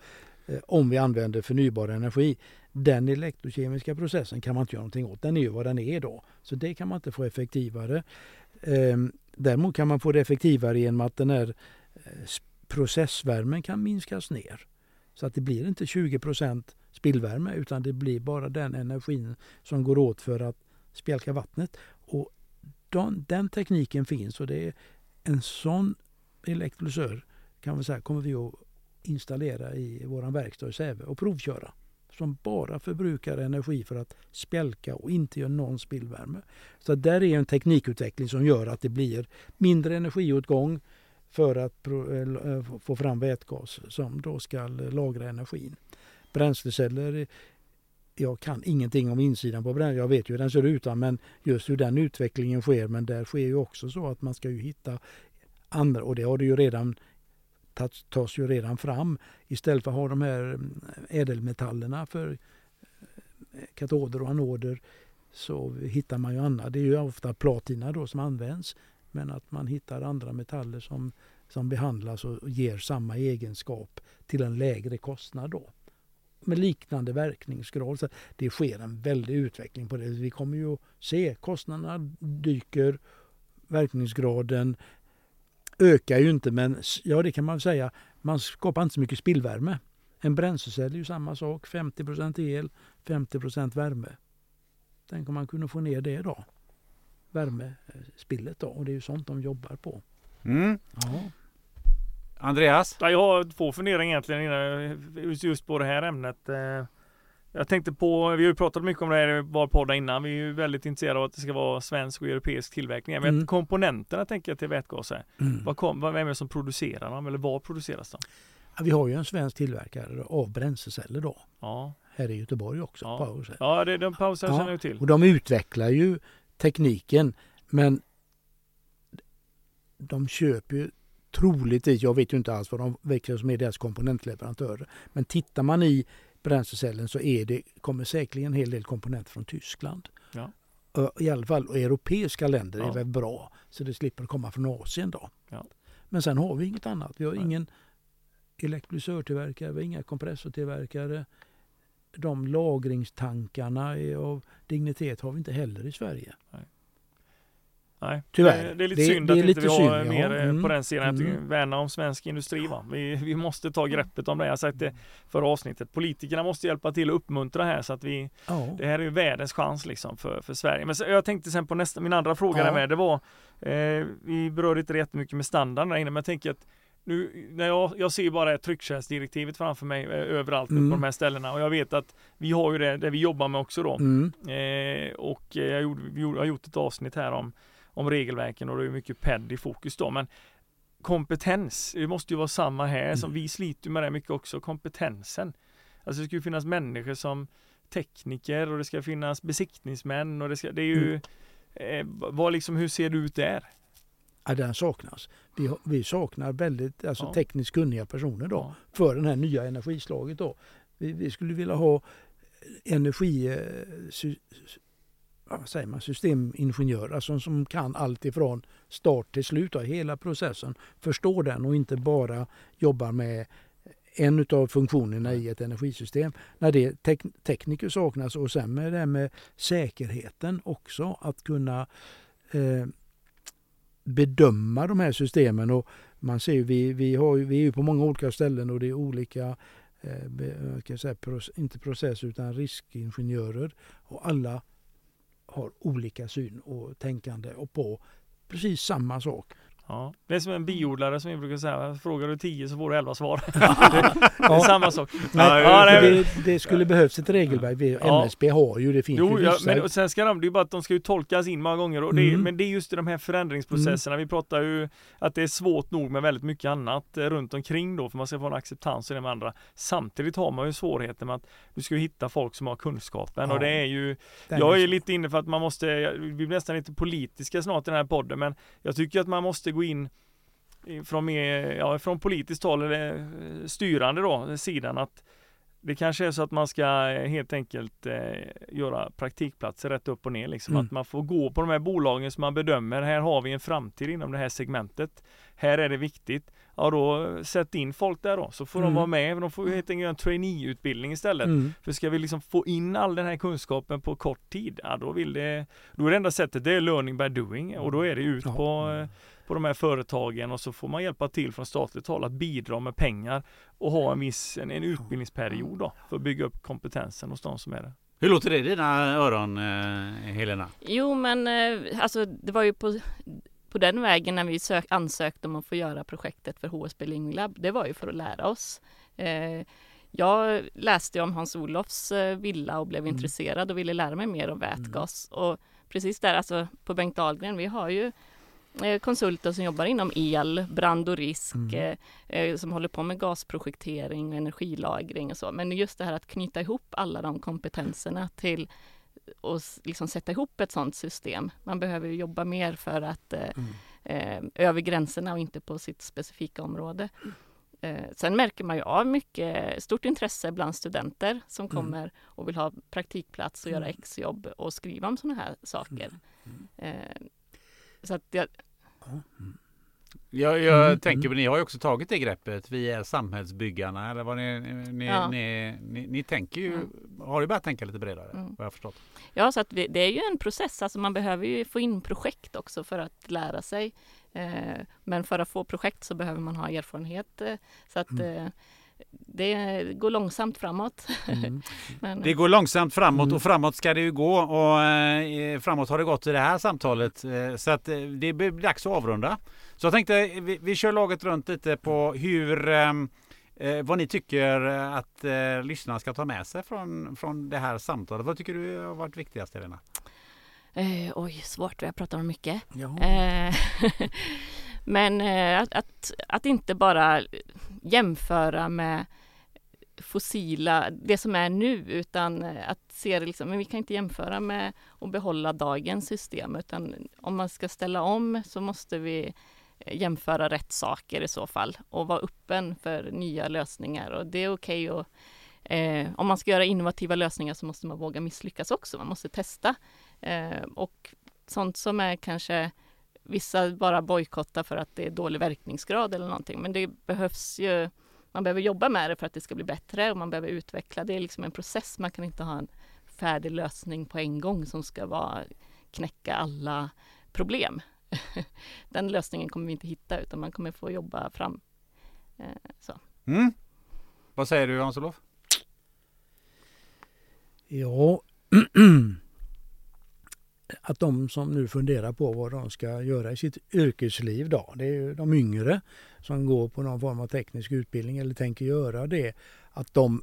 eh, om vi använder förnybar energi. Den elektrokemiska processen kan man inte göra någonting åt. Den är ju vad den är då. Så det kan man inte få effektivare. Ehm, däremot kan man få det effektivare genom att den här eh, processvärmen kan minskas ner. Så att det blir inte 20% spillvärme utan det blir bara den energin som går åt för att spjälka vattnet. Och den, den tekniken finns och det är en sån elektrolysör kan vi säga kommer vi att installera i vår verkstad i Säve och provköra. Som bara förbrukar energi för att spjälka och inte gör någon spillvärme. Så där är en teknikutveckling som gör att det blir mindre energiåtgång för att eh, eh, få fram vätgas som då ska lagra energin. Bränsleceller, jag kan ingenting om insidan på bränsle. Jag vet ju hur den ser ut men just hur den utvecklingen sker. Men där sker ju också så att man ska ju hitta andra och det har det ju redan tas, tas ju redan fram. Istället för att ha de här mm, ädelmetallerna för eh, katoder och anoder så hittar man ju annat. Det är ju ofta platina då som används. Men att man hittar andra metaller som, som behandlas och ger samma egenskap till en lägre kostnad då. Med liknande verkningsgrad. Så det sker en väldig utveckling på det. Vi kommer ju att se kostnaderna dyker, verkningsgraden ökar ju inte men ja det kan man säga, man skapar inte så mycket spillvärme. En bränslecell är ju samma sak, 50% el, 50% värme. Tänk om man kunde få ner det då. Värmespillet då och det är ju sånt de jobbar på. Mm. Ja. Andreas? Ja, jag har två funderingar egentligen just- just på det här ämnet. Jag tänkte på, vi har ju pratat mycket om det här i vår podd innan. Vi är ju väldigt intresserade av att det ska vara svensk och europeisk tillverkning. Men Mm. komponenterna tänker jag till vätgas här. Mm. Vad kom, vem är det som producerar dem eller var produceras de? Ja, Vi har ju en svensk tillverkare av bränsleceller då. Ja, Här i Göteborg också. Ja. Powercell. ja det, de pauserna Ja, känner jag till. Och de utvecklar ju tekniken men de köper ju troligtvis, jag vet ju inte alls vad de växer som är deras komponentleverantörer. Men tittar man i bränslecellen så är det, kommer säkerligen en hel del komponenter från Tyskland. Ja. I alla fall och europeiska länder Ja. är väl bra så det slipper komma från Asien då. Ja. Men sen har vi inget annat. Vi har Nej. ingen elektrolysörtillverkare, vi har inga kompressortillverkare. De lagringstankarna av dignitet har vi inte heller i Sverige. Nej, Tyvärr. Det, det är lite Det- synd det att inte vi har synd, ja. mer eh, Mm. på den sidan. Att Mm. värnar om svensk industri. Va? Vi, vi måste ta greppet om det. Jag har sagt det förra avsnittet. Politikerna måste hjälpa till att uppmuntra här så att vi Ja. Det här är ju världens chans liksom för, för Sverige. Men så, jag tänkte sen på nästa, min andra fråga Ja. där med, det var, eh, vi berörde inte jättemycket med standarden där inne, men jag tänker att nu, när jag, jag ser bara tryckkärlsdirektivet framför mig eh, överallt Mm. på de här ställena och jag vet att vi har ju det, det vi jobbar med också då. Mm. Eh, och eh, jag, gjorde, gjorde, har gjort ett avsnitt här om, om regelverken och det är mycket PED i fokus då. Men kompetens, det måste ju vara samma här som Mm. vi sliter med det mycket också, kompetensen. Alltså det ska ju finnas människor som tekniker och det ska finnas besiktningsmän och det ska, det är ju eh, vad liksom, hur ser det ut där? Ja, den saknas. Vi, vi saknar väldigt alltså, Ja. tekniskt kunniga personer då, Ja. för det här nya energislaget. Då. Vi, vi skulle vilja ha energi vad säger man, systemingenjörer alltså, som kan allt ifrån start till slut, då, hela processen. Förstår den och inte bara jobbar med en av funktionerna i ett energisystem. När det tek, tekniker saknas och sen med det här med säkerheten också, att kunna eh, bedöma de här systemen. Och man ser ju, vi, vi, har vi är ju på många olika ställen och det är olika, eh, kan säga, inte process utan riskingenjörer. Och alla har olika syn och tänkande och på precis samma sak. Ja. Det är som en biodlare som vi brukar säga, frågar du 10 så får du 11 svar. det, är samma sak. Men, Ja, det, det skulle behövas ett regelverk. Ja. MSB har ju, det finns Jo, ju ja, men och sen ska de, det är bara att de ska ju tolkas in många gånger och det är, Mm. men det är just i de här förändringsprocesserna. Vi pratar ju att det är svårt nog med väldigt mycket annat eh, runt omkring då för man ska få en acceptans i det med andra. Samtidigt har man ju svårigheter med att du ska hitta folk som har kunskapen Ja. och det är ju Den Jag är så- lite inne för att man måste, vi blir nästan lite politiska snart i den här podden men jag tycker att man måste gå in från, mer, ja, från politiskt håll eller eh, styrande då, sidan att det kanske är så att man ska eh, helt enkelt eh, göra praktikplatser rätt upp och ner liksom. Mm. Att man får gå på de här bolagen som man bedömer, här har vi en framtid inom det här segmentet. Här är det viktigt. Ja då sätt in folk där då så får de Mm. vara med. De får helt enkelt göra en trainee-utbildning istället. Mm. För ska vi liksom få in all den här kunskapen på kort tid, ja då vill det, då är det enda sättet det är learning by doing och då är det ut Ja. på, eh, på de här företagen och så får man hjälpa till från statligt håll att bidra med pengar och ha en viss, en, en utbildningsperiod då för att bygga upp kompetensen hos de som är där. Hur låter det i dina öron eh, Helena? Jo, men eh, alltså det var ju på, på den vägen när vi sök, ansökte om att få göra projektet för HSB Living Lab. Det var ju för att lära oss. Eh, jag läste om Hans-Olofs eh, villa och blev Mm. intresserad och ville lära mig mer om vätgas. Och precis där, alltså på Bengt Dahlgren, vi har ju konsulter som jobbar inom el, brand och risk, Mm. eh, eh, som håller på med gasprojektering och energilagring och så. Men just det här att knyta ihop alla de kompetenserna till och liksom sätta ihop ett sådant system. Man behöver jobba mer för att eh, Mm. eh, över gränserna och inte på sitt specifika område. Eh, sen märker man ju av mycket stort intresse bland studenter som Mm. kommer och vill ha praktikplats och göra Mm. exjobb och skriva om sådana här saker. Mm. Eh, så att jag, Jag, jag Mm, tänker mm. ni har ju också tagit det greppet. Vi är samhällsbyggarna eller vad ni, ni, Ja. ni, ni, ni tänker ju, Mm. har ju börjat tänka lite bredare Mm. vad jag förstått. Ja, så att vi, det är ju en process. Alltså man behöver ju få in projekt också för att lära sig. Eh, men för att få projekt så behöver man ha erfarenhet. Eh, så att Mm. eh, det går långsamt framåt. Mm. Men, Det går långsamt framåt Mm. och framåt ska det ju gå och eh, framåt har det gått i det här samtalet. Eh, så att eh, det blir dags att avrunda. Så jag tänkte vi, vi kör laget runt lite på hur eh, vad ni tycker att eh, lyssnarna ska ta med sig från, från det här samtalet. Vad tycker du har varit viktigast Helena? eh, oj, svårt. Vi har pratat om mycket. Ja. Eh, Men eh, att, att, att inte bara jämföra med fossila, det som är nu, utan eh, att se det liksom, men vi kan inte jämföra med att behålla dagens system, utan om man ska ställa om så måste vi eh, jämföra rätt saker i så fall och vara öppen för nya lösningar. Och det är okej att eh, om man ska göra innovativa lösningar så måste man våga misslyckas också, man måste testa eh, och sånt som är kanske Vissa bara bojkottar för att det är dålig verkningsgrad eller någonting. Men det behövs ju, man behöver jobba med det för att det ska bli bättre och man behöver utveckla. Det är liksom en process. Man kan inte ha en färdig lösning på en gång som ska vara, knäcka alla problem. Den lösningen kommer vi inte hitta utan man kommer få jobba fram. Eh, Så. Mm. Vad säger du Hans-Olof? Ja, att de som nu funderar på vad de ska göra i sitt yrkesliv då, det är ju de yngre som går på någon form av teknisk utbildning eller tänker göra det, att de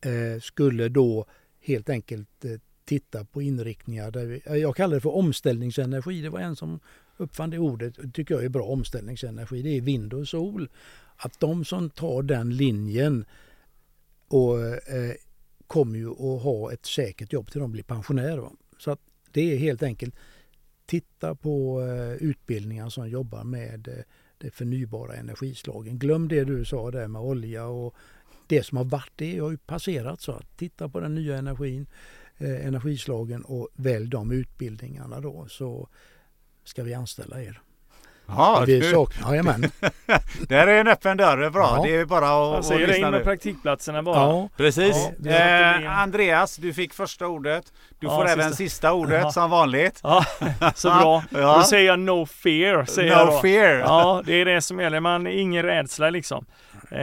eh, skulle då helt enkelt eh, titta på inriktningar där vi, jag kallar det för omställningsenergi, det var en som uppfann det ordet, det tycker jag är bra omställningsenergi, det är vind och sol. Att de som tar den linjen och eh, kommer ju att ha ett säkert jobb till de blir pensionärer. Så att det är helt enkelt titta på eh, utbildningar som jobbar med eh, de förnybara energislagen. Glöm det du sa där med olja och det som har varit, det har ju passerat. Så att titta på den nya energin, eh, energislagen och välj de utbildningarna då så ska vi anställa er. Ja, vi du, jajamän. det här är en öppen dörr, det är bra. Ja. Det är bara att, Jag att säger det in lyssna med nu. praktikplatserna bara. Ja, Precis. Ja, eh, Andreas, du fick första ordet. Du Ja, får även sista. sista ordet Ja. som vanligt. Ja, så bra. Ja. Då säger jag no fear. Säger No fear. Ja, det är det som gäller. Man, ingen rädsla liksom. Eh,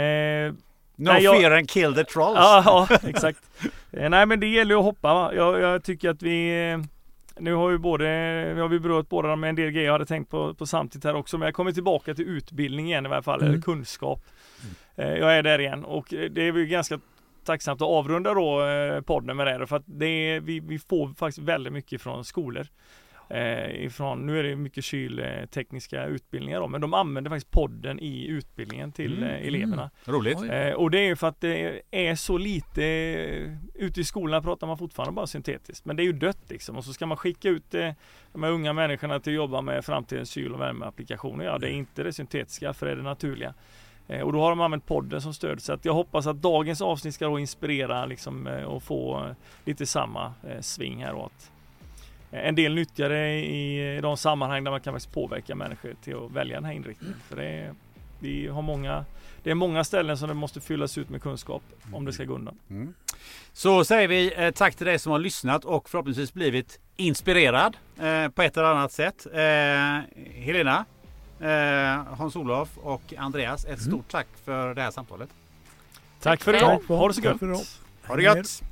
No Nej, jag- fear and kill the trolls. Ja, ja exakt. Eh, Nej men det gäller ju att hoppa? Jag, jag tycker att vi eh, Nu har ju både, vi har berört båda med en del grejer jag hade tänkt på, på samtidigt här också men jag kommer tillbaka till utbildning igen i varje fall, Mm. eller kunskap. Eh, Jag är där igen och eh, det är väl ganska tacksamt att avrunda då eh, podden med det för att det är, vi, vi får faktiskt väldigt mycket från skolor. Eh, ifrån, nu är det mycket kyltekniska utbildningar då, men de använder faktiskt podden i utbildningen till Mm. eh, eleverna. Roligt. Oj. Eh, och det är ju för att det är så lite, ute i skolorna pratar man fortfarande bara syntetiskt. Men det är ju dött liksom. Och så ska man skicka ut eh, de här unga människorna till att jobba med framtidens kyl och värmeapplikationer. Ja, det är inte det syntetiska för det är det naturliga. Och då har de använt podden som stöd. Så att jag hoppas att dagens avsnitt ska då inspirera liksom, och få lite samma eh, sving här. Eh, en del nyttjar det i de sammanhang där man kan faktiskt påverka människor till att välja den här inriktningen. För det är, vi har många det är många ställen som det måste fyllas ut med kunskap om det ska gå undan. Mm. Så säger vi eh, tack till dig som har lyssnat och förhoppningsvis blivit inspirerad eh, på ett eller annat sätt. Eh, Helena, eh, Hans-Olof och Andreas, ett Mm. stort tack för det här samtalet. Tack för idag. Ha det så gött. idag. Ha det gött!